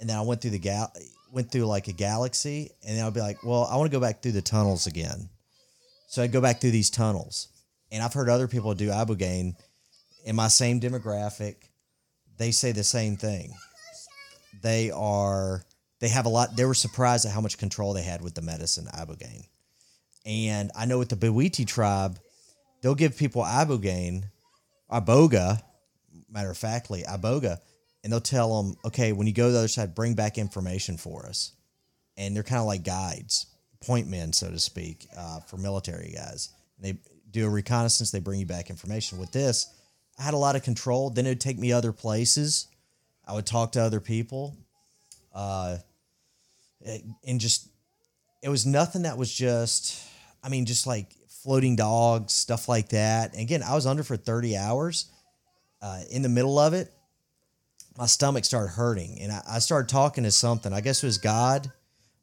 and then I went through the gal went through like a galaxy, and then I'd be like, well, I want to go back through the tunnels again. So I'd go back through these tunnels, and I've heard other people do Ibogaine in my same demographic. They say the same thing. They are they have a lot. They were surprised at how much control they had with the medicine Ibogaine. And I know with the Bwiti tribe, they'll give people ibogaine, iboga, matter of factly, iboga, and they'll tell them, okay, when you go to the other side, bring back information for us. And they're kind of like guides, point men, so to speak, uh, for military guys. And they do a reconnaissance, they bring you back information. With this, I had a lot of control. Then it would take me other places. I would talk to other people. Uh, and just, it was nothing that was just, I mean, just like floating dogs, stuff like that. And again, I was under for 30 hours. Uh, in the middle of it, my stomach started hurting. And I, I started talking to something, I guess it was God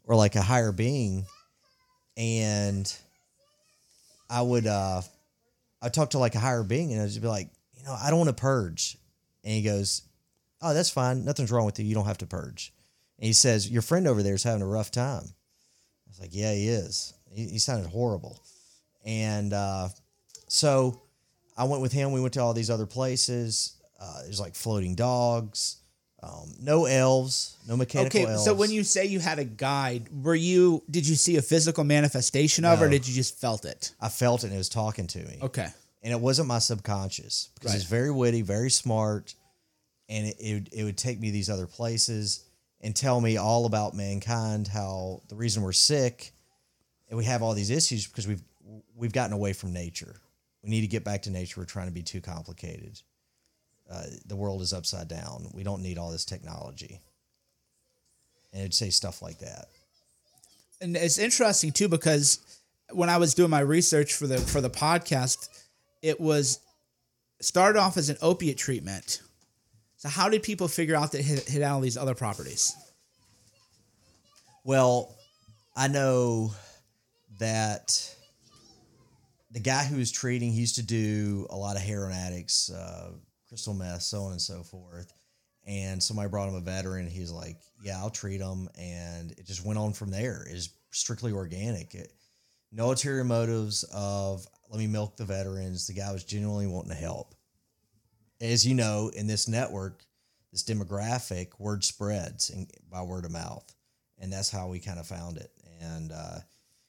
or like a higher being. And I would, uh, I talk to like a higher being and I'd just be like, you know, I don't want to purge. And he goes, Oh, that's fine. Nothing's wrong with you. You don't have to purge. And he says, Your friend over there is having a rough time. I was like, Yeah, he is. He, he sounded horrible. And uh, so I went with him. We went to all these other places. Uh, there's like floating dogs, um, no elves, no mechanical Okay, elves. so when you say you had a guide, were you did you see a physical manifestation of, it, or did you just felt it? I felt it and it was talking to me. Okay, and it wasn't my subconscious because Right. it's very witty, very smart, and it, it would- it would take me to these other places and tell me all about mankind, how the reason we're sick, and we have all these issues because we've we've gotten away from nature. We need to get back to nature. We're trying to be too complicated. Uh, the world is upside down. We don't need all this technology. And it'd say stuff like that. and it's interesting too because when I was doing my research for the for the podcast, it was started off as an opiate treatment. So how did people figure out that it hit, hit all these other properties? Well, I know that the guy who was treating, he used to do a lot of heroin addicts, uh, crystal meth, so on and so forth. And somebody brought him a veteran. He's like, "Yeah, I'll treat him," and it just went on from there. Is strictly organic. It, no ulterior motives of let me milk the veterans. The guy was genuinely wanting to help. As you know, in this network, this demographic, word spreads in, by word of mouth and that's how we kind of found it. And uh,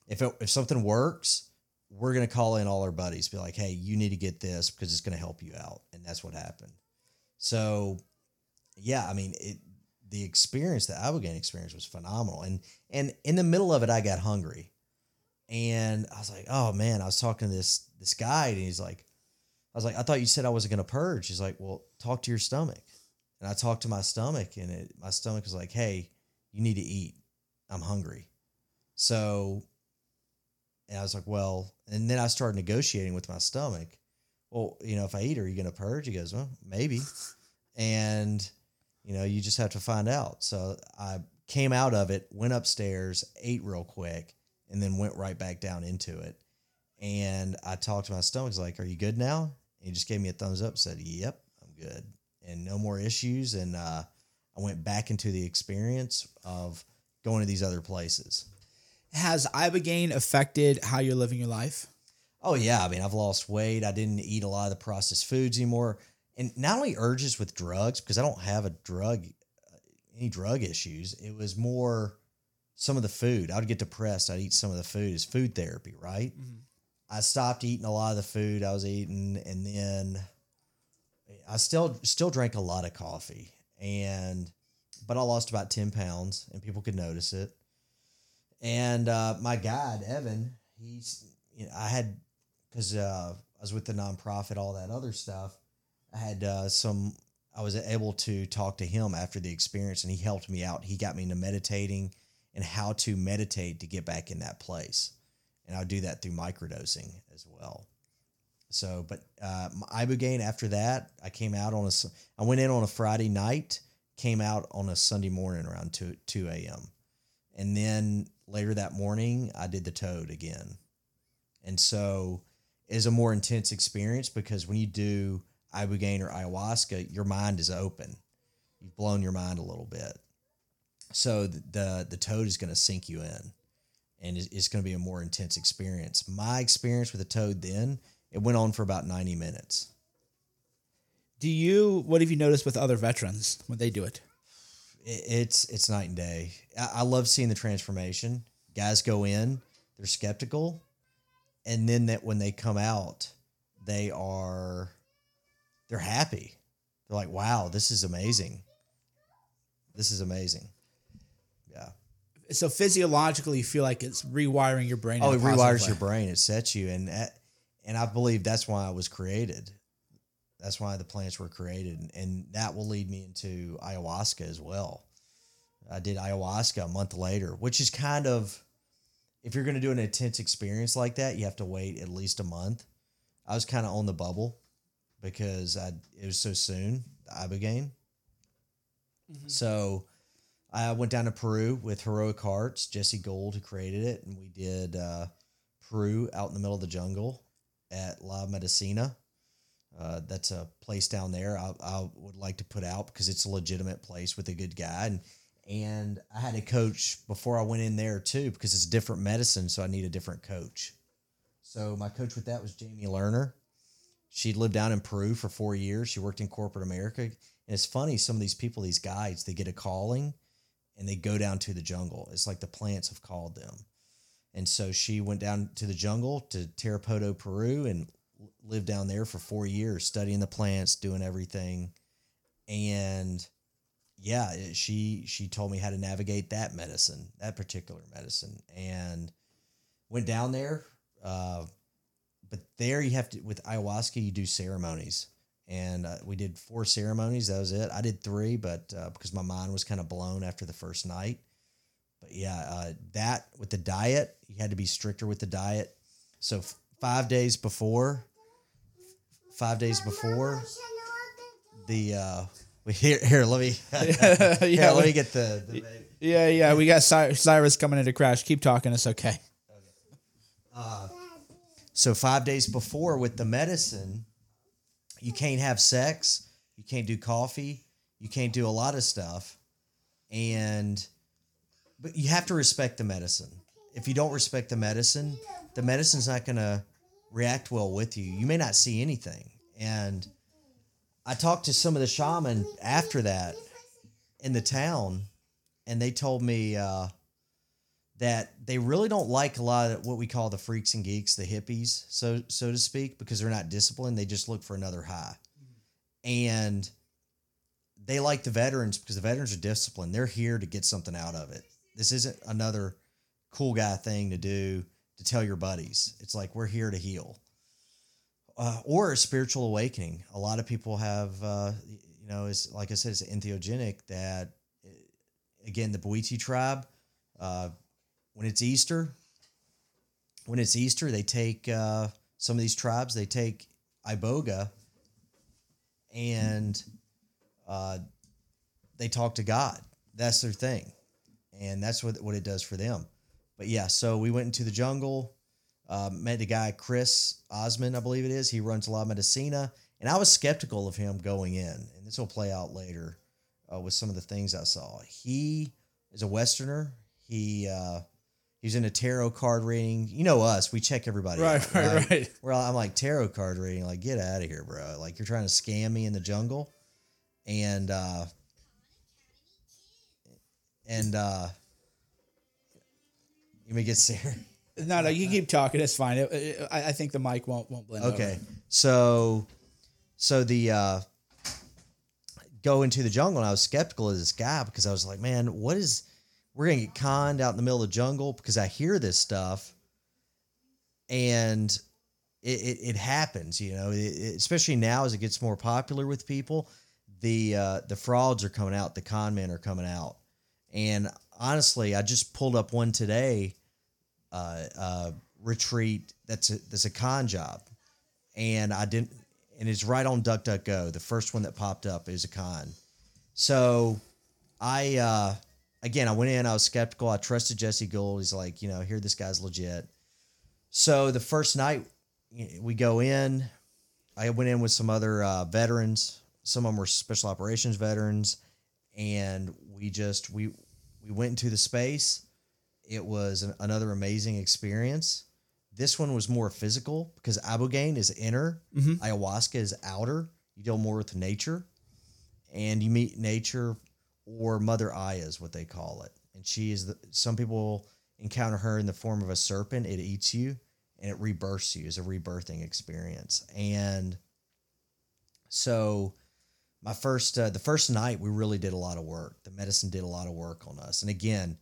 if it, if something works, we're gonna call in all our buddies, be like, "Hey, you need to get this because it's gonna help you out," and that's what happened. So, yeah, I mean, it, the experience, the Ibogaine experience, was phenomenal. And and in the middle of it, I got hungry, and I was like, "Oh man!" I was talking to this this guy, and he's like, "I was like, I thought you said I wasn't gonna purge." He's like, "Well, talk to your stomach." And I talked to my stomach, and it, my stomach was like, "Hey, you need to eat. I'm hungry. So, and I was like, well, and then I started negotiating with my stomach. well, you know, if I eat, are you going to purge? He goes, well, maybe. and, you know, you just have to find out. So I came out of it, went upstairs, ate real quick, and then went right back down into it. And I talked to my stomach, like, are you good now? And he just gave me a thumbs up, said, yep, I'm good. And no more issues. And uh, I went back into the experience of going to these other places. Has ibogaine affected how you're living your life? Oh yeah, I mean I've lost weight. I didn't eat a lot of the processed foods anymore, and not only urges with drugs because I don't have a drug, any drug issues. It was more some of the food. I would get depressed. I'd eat some of the food. It's food therapy, right? Mhm. I stopped eating a lot of the food I was eating, and then I still still drank a lot of coffee, and but I lost about ten pounds, and people could notice it. And uh, my guide Evan, he's you know, I had because uh, I was with the nonprofit, all that other stuff. I had uh, some. I was able to talk to him after the experience, and he helped me out. He got me into meditating and how to meditate to get back in that place, and I'll do that through microdosing as well. So, but uh, ibogaine after that, I came out on a. I went in on a Friday night, came out on a Sunday morning around two two a.m. And then later that morning, I did the toad again. And so it's a more intense experience because when you do ibogaine or ayahuasca, your mind is open. You've blown your mind a little bit. So the the, the toad is going to sink you in, and it's, it's going to be a more intense experience. My experience with the toad then it went on for about ninety minutes. Do you? What have you noticed with other veterans when they do it? It, it's it's night and day. I, I love seeing the transformation. Guys go in, they're skeptical, and then that when they come out, they are they're happy. They're like, "Wow, this is amazing. This is amazing." Yeah. So physiologically, you feel like it's rewiring your brain. Oh, it rewires way. your brain. It sets you, and that, eh, and I believe that's why I was created. That's why the plants were created, and, and that will lead me into ayahuasca as well. I did ayahuasca a month later, which is kind of, if you're going to do an intense experience like that, you have to wait at least a month. I was kind of on the bubble because I it was so soon, the ibogaine. So I went down to Peru with Heroic Hearts, Jesse Gould, who created it, and we did uh, Peru out in the middle of the jungle at La Medicina. Uh, that's a place down there I, I would like to put out because it's a legitimate place with a good guy. And, and I had a coach before I went in there too because it's a different medicine, so I need a different coach. So my coach with that was Jamie Lerner. She lived down in Peru for four years. She worked in corporate America. And it's funny, some of these people, these guides, they get a calling and they go down to the jungle. It's like the plants have called them. And so she went down to the jungle to Tarapoto, Peru, and lived down there for four years, studying the plants, doing everything. And yeah, it- she she told me how to navigate that medicine, that particular medicine, and went down there. Uh, but there you have to with ayahuasca, you do ceremonies, and uh, we did four ceremonies. That was it. I did three, but uh, because my mind was kind of blown after the first night. But yeah, uh, that with the diet, you had to be stricter with the diet. So f- five days before, five days before the uh, we here here let me yeah, here, let me get the, the yeah, yeah. We got Cyrus coming into crash. Keep talking. It's okay. So five days before with the medicine, you can't have sex, you can't do coffee, you can't do a lot of stuff, and but you have to respect the medicine. If you don't respect the medicine, the medicine's not going to react well with you. You may not see anything. And I talked to some of the shaman after that in the town, and they told me uh, that they really don't like a lot of what we call the freaks and geeks, the hippies, so so to speak, because they're not disciplined. They just look for another high, and they like the veterans because the veterans are disciplined. They're here to get something out of it. This isn't another cool guy thing to do to tell your buddies. It's like we're here to heal. Uh, or a spiritual awakening. A lot of people have, uh, you know, is like I said, it's entheogenic that, uh, again, the Bwiti tribe, uh, when it's Easter, when it's Easter, they take uh, some of these tribes, they take iboga and uh, they talk to god that's their thing and that's what, what it does for them but yeah so we went into the jungle uh, met a guy chris Osman, i believe it is he runs la medicina and i was skeptical of him going in and this will play out later uh, with some of the things i saw he is a westerner he uh, He's in a tarot card reading. You know us, we check everybody. Right, out, right, right. Where I'm like tarot card reading, like get out of here, bro. Like you're trying to scam me in the jungle, and uh, and uh, you may get Sarah. No, no, you keep talking. It's fine. It- it- I, I think the mic won't won't blend. Okay, over. so so the uh, go into the jungle, and I was skeptical of this guy because I was like, man, what is we're gonna get conned out in the middle of the jungle because I hear this stuff, and it it, it happens, you know, especially now as it gets more popular with people, the uh, the frauds are coming out, the con men are coming out, and honestly, I just pulled up one today, uh, uh, retreat that's a that's a con job, and I didn't, and it's right on DuckDuckGo. The first one that popped up is a con, so I uh, again I went in, I was skeptical. I trusted Jesse Gould. He's like, you know, here this guy's legit. So the first night we go in, I went in with some other uh, veterans. Some of them were special operations veterans, and we just we we went into the space. It was an, another amazing experience. This one was more physical because ibogaine is inner, Mhm. ayahuasca is outer. You deal more with nature, and you meet nature or Mother Aya is what they call it. And she is the. Some people encounter her in the form of a serpent. It eats you, and it rebirths you. It's a rebirthing experience. And so, my first uh, the first night we really did a lot of work. The medicine did a lot of work on us. And again,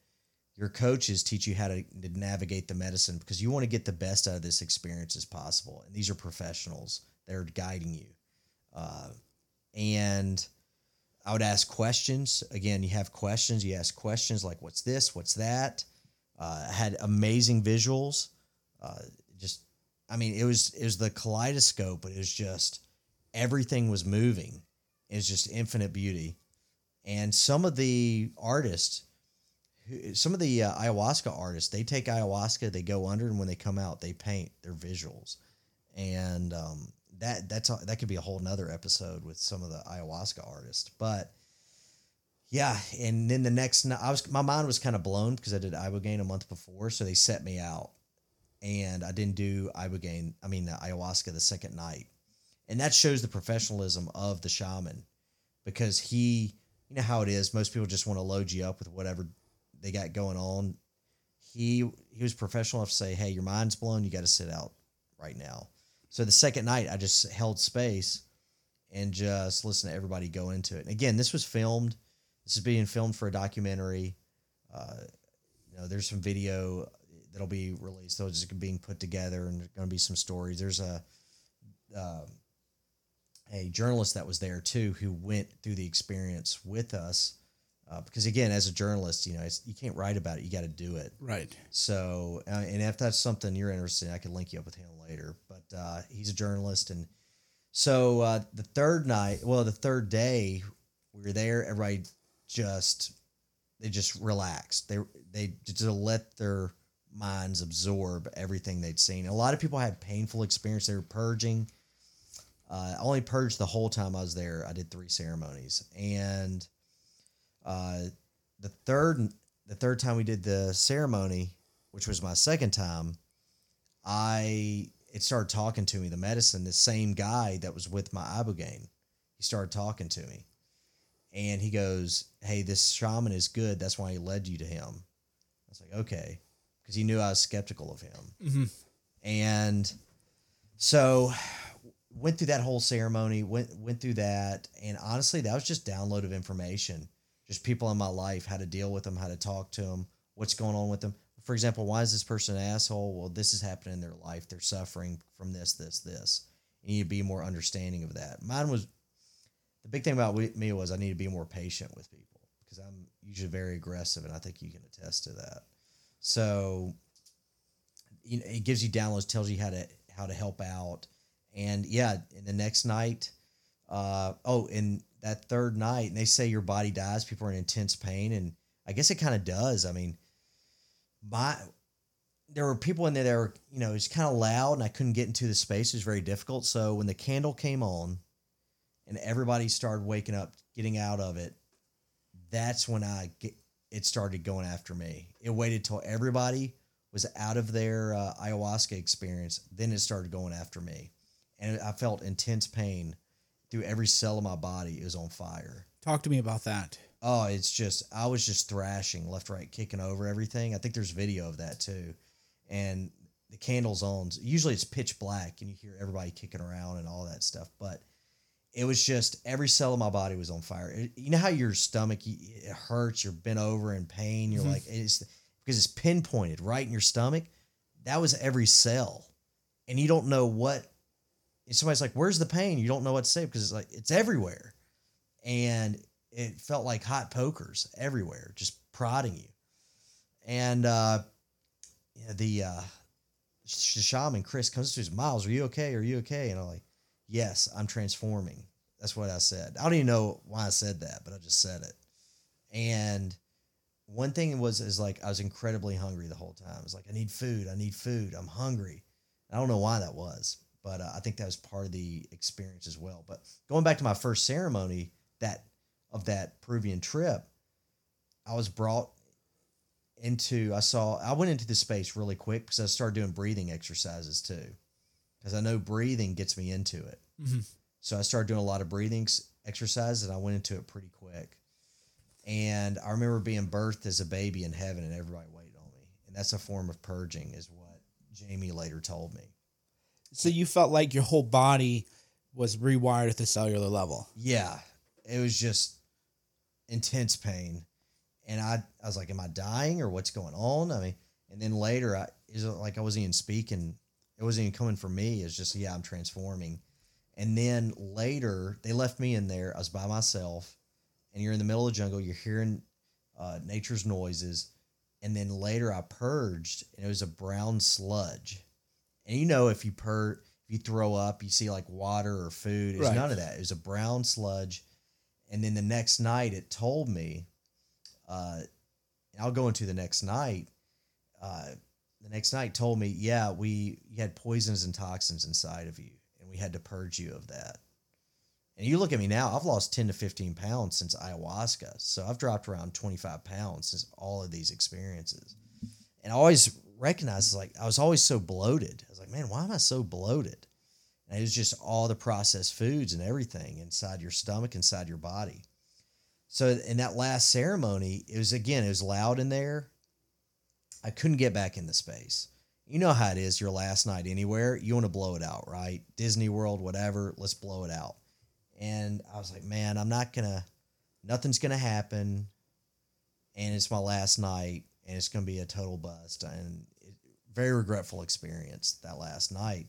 your coaches teach you how to, to navigate the medicine because you want to get the best out of this experience as possible. And these are professionals; they're guiding you. Uh, and I would ask questions. Again, you have questions. You ask questions like, "What's this? What's that?" Uh, had amazing visuals. Uh, just, I mean, it was it was the kaleidoscope, but it was just everything was moving. Was just infinite beauty, and some of the artists, some of the uh, ayahuasca artists, they take ayahuasca, they go under, and when they come out, they paint their visuals, and um, that that's that could be a whole nother episode with some of the ayahuasca artists, but yeah, and then the next night, I was my mind was kind of blown because I did ibogaine a month before, so they set me out, and I didn't do ibogaine. I mean ayahuasca the second night, and that shows the professionalism of the shaman, because he, you know how it is. Most people just want to load you up with whatever they got going on. He he was professional enough to say, "Hey, your mind's blown. You got to sit out right now." So the second night, I just held space and just listened to everybody go into it. And again, this was filmed. This is being filmed for a documentary. Uh, you know, there's some video that'll be released. Those just being put together, and there's going to be some stories. There's a uh, a journalist that was there too who went through the experience with us. Uh, because again, as a journalist, you know, it's, you can't write about it; you got to do it. Right. So, uh, and if that's something you're interested in, I can link you up with him later. But uh, he's a journalist, and so uh, the third night, well, the third day, we were there. Everybody just they just relaxed. They they just let their minds absorb everything they'd seen. A lot of people had painful experience. They were purging. Uh, I only purged the whole time I was there. I did three ceremonies, and uh, the third the third time we did the ceremony, which was my second time, I it started talking to me. The medicine, the same guy that was with my ibogaine, he started talking to me, and he goes, "Hey, this shaman is good. That's why he led you to him." I was like, "Okay," because he knew I was skeptical of him, Mhm. and so went through that whole ceremony. went went through that, and honestly, that was just download of information just people in my life, how to deal with them, how to talk to them, what's going on with them. For example, why is this person an asshole? Well, this is happening in their life. They're suffering from this, this, this. You need to be more understanding of that. Mine was the big thing about me was I need to be more patient with people because I'm usually very aggressive, and I think you can attest to that. So, you know, it gives you downloads, tells you how to how to help out, And yeah, in the next night, uh, oh, and that third night, and they say your body dies, people are in intense pain, and I guess it kind of does. I mean, my there were people in there that were, you know, it's kind of loud, and I couldn't get into the space. It was very difficult. So when the candle came on, and everybody started waking up, getting out of it, that's when I get it started going after me. It waited till everybody was out of their uh, ayahuasca experience, then it started going after me, and I felt intense pain through every cell of my body. It was on fire. Talk to me about that. Oh, it's just I was just thrashing left, right, kicking over everything. I think there's video of that too, and the candles on. Usually it's pitch black, and you hear everybody kicking around and all that stuff, but it was just every cell of my body was on fire. It- you know how your stomach it hurts, you're bent over in pain. You're Mhm. like it's because it's pinpointed right in your stomach. That was every cell, and you don't know what. Somebody's like, "Where's the pain?" You don't know what to say because it's like it's everywhere, and it felt like hot pokers everywhere, just prodding you. And uh, yeah, the uh, sh- shaman Chris comes to us, Miles, are you okay? Are you okay? And I'm like, yes, I'm transforming. That's what I said. I don't even know why I said that, but I just said it. And one thing was is like I was incredibly hungry the whole time. I was like, I need food. I need food. I'm hungry. I don't know why that was, but uh, I think that was part of the experience as well. But going back to my first ceremony that of that Peruvian trip, I was brought into. I saw. I went into the space really quick because I started doing breathing exercises too, because I know breathing gets me into it. Mhm. So I started doing a lot of breathing exercises, and I went into it pretty quick. And I remember being birthed as a baby in heaven, and everybody waited on me. And that's a form of purging, is what Jamie later told me. So you felt like your whole body was rewired at the cellular level. Yeah, it was just intense pain, and I I was like, "Am I dying or what's going on?" I mean, and then later, I is like I wasn't even speaking. It wasn't even coming from me. It's just yeah, I'm transforming. And then later, they left me in there. I was by myself, and you're in the middle of the jungle. You're hearing uh, nature's noises, and then later I purged, and it was a brown sludge. And you know, if you pur, if you throw up, you see like water or food. It's Right. none of that. It was a brown sludge. And then the next night, it told me, uh, and I'll go into the next night. Uh, the next night told me, yeah, we you had poisons and toxins inside of you, and we had to purge you of that. And you look at me now, I've lost 10 to 15 pounds since ayahuasca. So I've dropped around 25 pounds since all of these experiences. And I always recognized, like, I was always so bloated. I was like, man, why am I so bloated? And it was just all the processed foods and everything inside your stomach, inside your body. So in that last ceremony, it was again, it was loud in there. I couldn't get back in the space. You know how it is your last night anywhere. You want to blow it out, right? Disney World, whatever, let's blow it out. And I was like, man, I'm not going to, nothing's going to happen. And it's my last night and it's going to be a total bust. And it, very regretful experience that last night.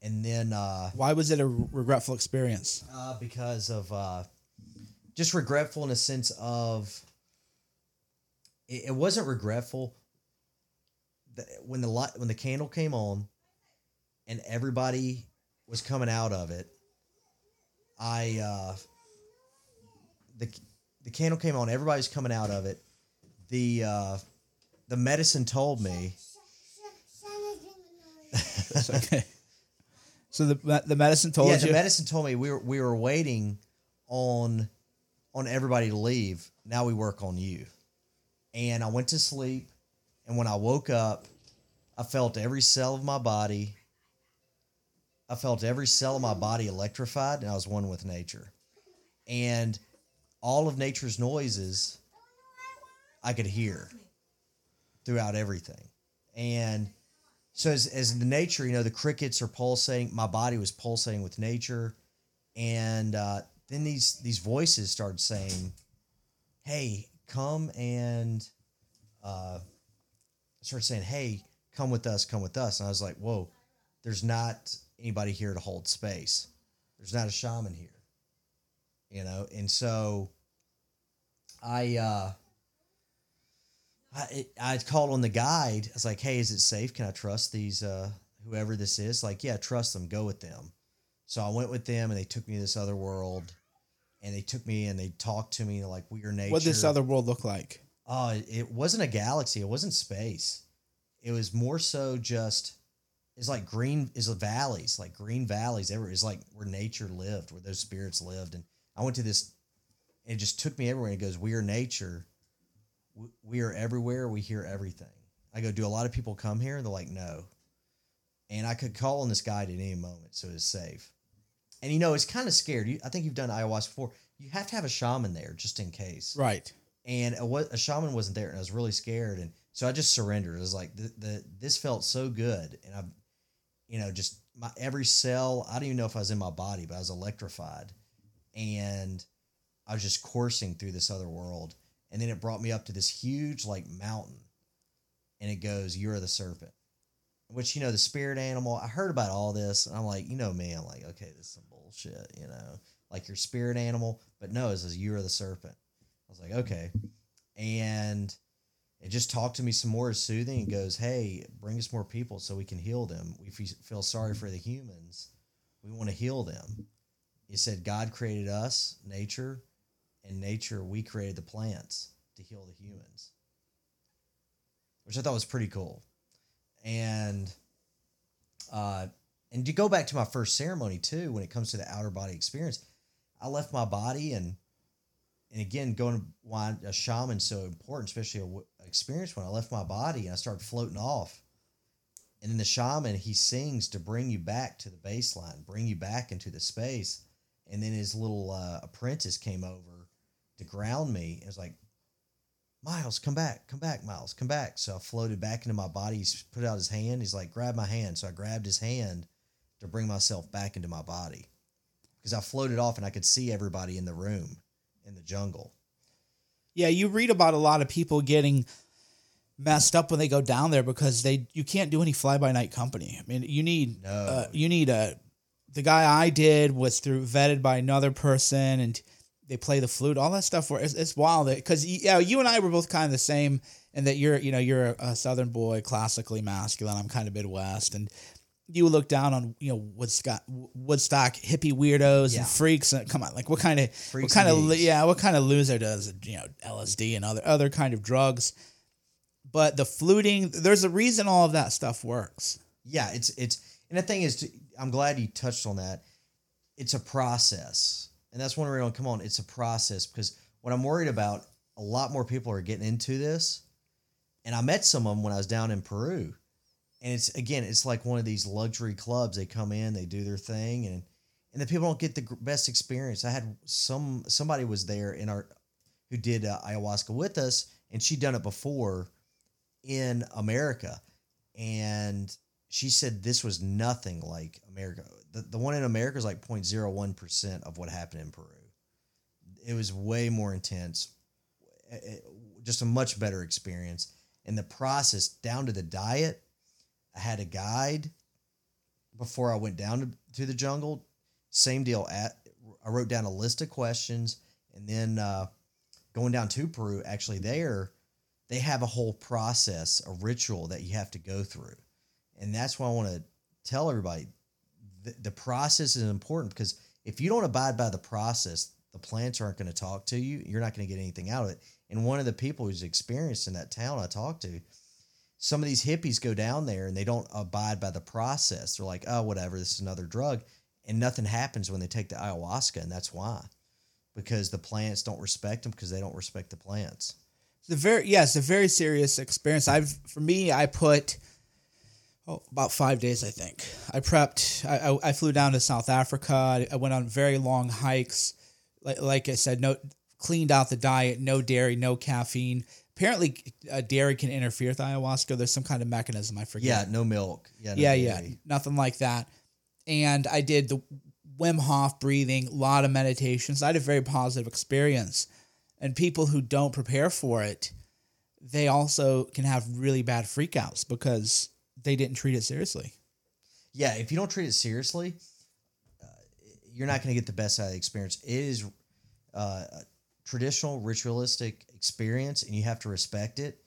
And then, uh, Why was it a regretful experience? uh, because of uh, just regretful in a sense of it, it wasn't regretful that when the light when the candle came on and everybody was coming out of it i uh the the candle came on everybody's coming out of it the uh the medicine told me okay. so the the medicine told yeah, you. the medicine told me we were we were waiting on on everybody to leave. Now we work on you. And I went to sleep, and when I woke up, I felt every cell of my body. I felt every cell of my body electrified, and I was one with nature. And all of nature's noises I could hear throughout everything. And so as, as the nature, you know, the crickets are pulsating. My body was pulsating with nature, and uh, then these these voices started saying, "Hey, come and," uh, started saying, "Hey, come with us, come with us." And I was like, "Whoa, there's not anybody here to hold space. There's not a shaman here, you know." And so, I. Uh, I, I called on the guide. I was like, "Hey, is it safe? Can I trust these? Uh, whoever this is?" Like, yeah, trust them. Go with them. So I went with them, and they took me to this other world, and they took me and they talked to me like we are nature. What this other world look like? Oh, it- it wasn't a galaxy. It wasn't space. It was more so just. It's like green is valleys, like green valleys. Everywhere is like where nature lived, where those spirits lived. And I went to this. It just took me everywhere. And it goes, "We are nature. We- are everywhere. We hear everything." I go, "Do a lot of people come here?" And they're like, "No." And I could call on this guide at any moment, so it's safe. And you know, it's kind of scared. You, I think you've done ayahuasca before. You have to have a shaman there just in case Right. and a, a shaman wasn't there and i was really scared and so i just surrendered it was like the, the this felt so good and i you know just my every cell i don't even know if i was in my body but i was electrified and i was just coursing through this other world and then it brought me up to this huge like mountain and it goes you're the serpent which you know the spirit animal i heard about all this and i'm like you know me i'm like okay this is some bullshit you know like your spirit animal but no it says you're the serpent I was like, okay. And it just talked to me some more, soothing. and goes, hey, bring us more people so we can heal them. We feel sorry for the humans. We want to heal them. He said, God created us, nature, and nature, we created the plants to heal the humans, which I thought was pretty cool. And, uh, and to go back to my first ceremony too, when it comes to the outer body experience, I left my body and and again, going why a shaman's so important, especially a w- experience when I left my body and I started floating off. And then the shaman, he sings to bring you back to the baseline, bring you back into the space. And then his little uh, apprentice came over to ground me. It was like, Miles, come back, come back, Miles, come back. So I floated back into my body. He put out his hand. He's like, grab my hand. So I grabbed his hand to bring myself back into my body because I floated off and I could see everybody in the room in the jungle. Yeah, you read about a lot of people getting messed up when they go down there because they you can't do any fly by night company. I mean, you need No. uh, you need a the guy I did was through vetted by another person and they play the flute, all that stuff. Where it's, it's wild because yeah, you and I were both kind of the same, and that you're you know you're a, Southern boy, classically masculine. I'm kind of Midwest, and you look down on you know Woodstock, Woodstock hippie weirdos Yeah. and freaks. And come on, like what kind of what kind of yeah, what kind of loser does you know LSD and other other kind of drugs? But the fluting, there's a reason all of that stuff works. Yeah, it's it's and the thing is, I'm glad you touched on that. It's a process, and that's one reason. Come on, it's a process because what I'm worried about, a lot more people are getting into this, and I met some of them when I was down in Peru, and it's again, it's like one of these luxury clubs. They come in, they do their thing, and and the people don't get the best experience. I had some somebody was there in our who did uh, ayahuasca with us, and she'd done it before in America, and she said this was nothing like America. The, the one in America is like 0.01% of what happened in Peru. It was way more intense, eh, eh, just a much better experience. And the process down to the diet, I had a guide before I went down to, to the jungle. Same deal. At I wrote down a list of questions, and then uh, going down to Peru, actually there, they have a whole process, a ritual that you have to go through, and that's why I want to tell everybody the, the process is important because if you don't abide by the process, the plants aren't going to talk to you. You're not going to get anything out of it. And one of the people who's experienced in that town I talked to, some of these hippies go down there and they don't abide by the process. They're like, oh, whatever, this is another drug. And nothing happens when they take the ayahuasca. And that's why, because the plants don't respect them because they don't respect the plants. A very yes, a very serious experience. I've for me, I put oh about five days. I think I prepped. I, I, I flew down to South Africa. I, I went on very long hikes. Like like I said, no cleaned out the diet, no dairy, no caffeine. Apparently, uh, dairy can interfere with ayahuasca. There's some kind of mechanism. I forget. Yeah, no milk. Yeah, no yeah, yeah, nothing like that. And I did the Wim Hof breathing, a lot of meditations. I had a very positive experience. And people who don't prepare for it, they also can have really bad freakouts because they didn't treat it seriously. yeah, if you don't treat it seriously, uh, you're not going to get the best out of the experience. It is uh, a traditional, ritualistic experience, and you have to respect it.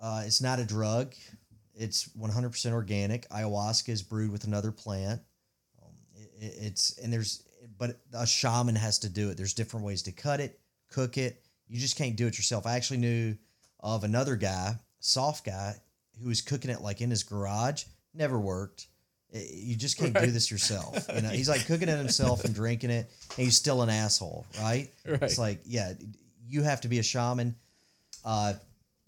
Uh, it's not a drug. It's 100% organic. Ayahuasca is brewed with another plant. Um, it, It, it's and there's but a shaman has to do it. There's different ways to cut it, cook it. You just can't do it yourself. I actually knew of another guy, soft guy, who was cooking it like in his garage. Never worked. You just can't do this yourself. You know, he's like cooking it himself and drinking it, and he's still an asshole, right? Right. It's like, yeah, you have to be a shaman. Uh,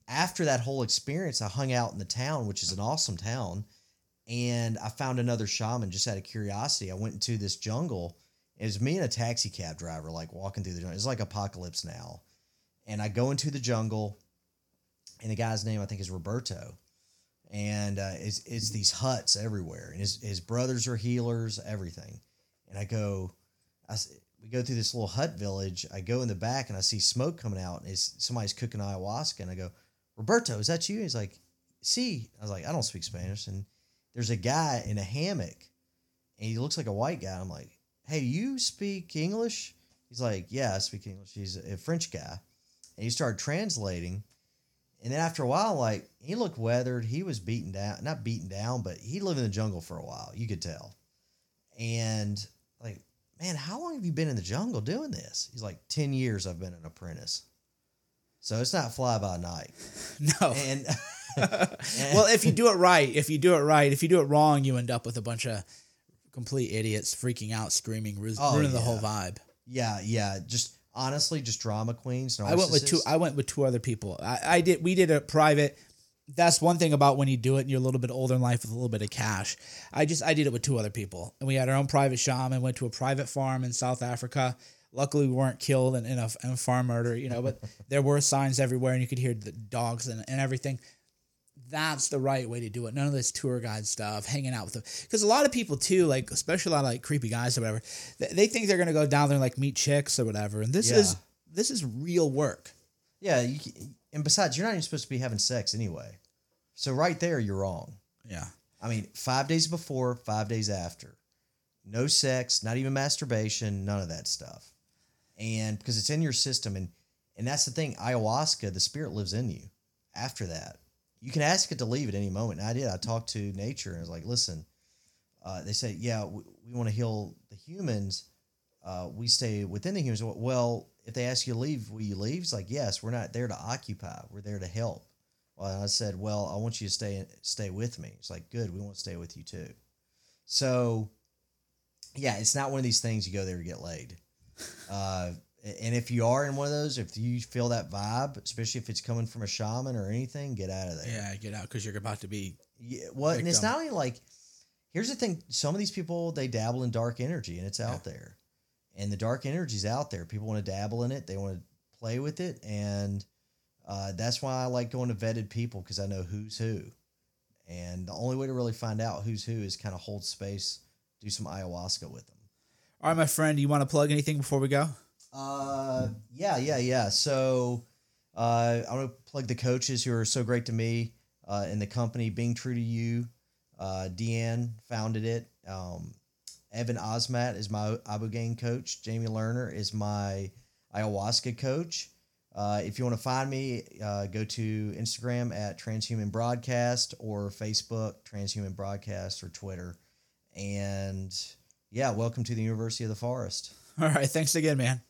after that whole experience, I hung out in the town, which is an awesome town, and I found another shaman just out of curiosity. I went into this jungle. It was me and a taxi cab driver, like walking through the jungle. It's like apocalypse now. And I go into the jungle, and the guy's name I think is Roberto, and uh, it's it's these huts everywhere, and his his brothers are healers, everything. And I go, I we go through this little hut village. I go in the back, and I see smoke coming out, and it's somebody's cooking ayahuasca, and I go, Roberto, is that you? He's like, see, I was like, I don't speak Spanish, and there's a guy in a hammock, and he looks like a white guy. I'm like, hey, you speak English? He's like, yeah, I speak English. He's a French guy, and he started translating. And then after a while, like he looked weathered. He was beaten down, not beaten down, but he lived in the jungle for a while. You could tell. And like, man, how long have you been in the jungle doing this? He's like, ten years. I've been an apprentice. So it's not fly by night. No. And well, if you do it right, if you do it right, if you do it wrong, you end up with a bunch of complete idiots freaking out, screaming, Oh, ruining the whole vibe. yeah, yeah, just honestly, just drama queens. I went with two. I went with two other people. I, I did. We did a private. That's one thing about when you do it and you're a little bit older in life with a little bit of cash. I just I did it with two other people, and we had our own private shaman. Went to a private farm in South Africa. Luckily, we weren't killed in, in, a, in a farm murder, you know. But there were signs everywhere, and you could hear the dogs and, and everything. That's the right way to do it. None of this tour guide stuff, hanging out with them. Because a lot of people too, like especially a lot of like creepy guys or whatever, they, think they're gonna go down there and like meet chicks or whatever. And this Yeah. is this is real work. Yeah, you, and besides, you're not even supposed to be having sex anyway. So right there, you're wrong. Yeah. I mean, five days before, five days after, no sex, not even masturbation, none of that stuff, and because it's in your system, and and that's the thing, ayahuasca, the spirit lives in you. After that, you can ask it to leave at any moment. And I did. I talked to nature and I was like, listen, uh, they say, yeah, we, we want to heal the humans. Uh, we stay within the humans. Well, if they ask you to leave, will you leave? It's like, yes, we're not there to occupy. We're there to help. Well, I said, well, I want you to stay stay with me. It's like, good, we want to stay with you too. So, yeah, it's not one of these things you go there to get laid. Uh, and if you are in one of those, if you feel that vibe, especially if it's coming from a shaman or anything, get out of there. Yeah, get out because you're about to be. Yeah, well, and it's not only like here's the thing: some of these people they dabble in dark energy, and it's out there, and the dark energy's out there. People want to dabble in it, they want to play with it, and uh, that's why I like going to vetted people because I know who's who, and the only way to really find out who's who is kind of hold space, do some ayahuasca with them. All right, my friend, you want to plug anything before we go? Uh, yeah, yeah, yeah. So, uh, I want to plug the coaches who are so great to me uh, in the company. Being true to you, uh, Deanne founded it. Um, Evan Osmat is my Ibogaine coach. Jamie Lerner is my ayahuasca coach. Uh, if you want to find me, uh, go to Instagram at Transhuman Broadcast or Facebook Transhuman Broadcast or Twitter. And yeah, welcome to the University of the Forest. All right, thanks again, man.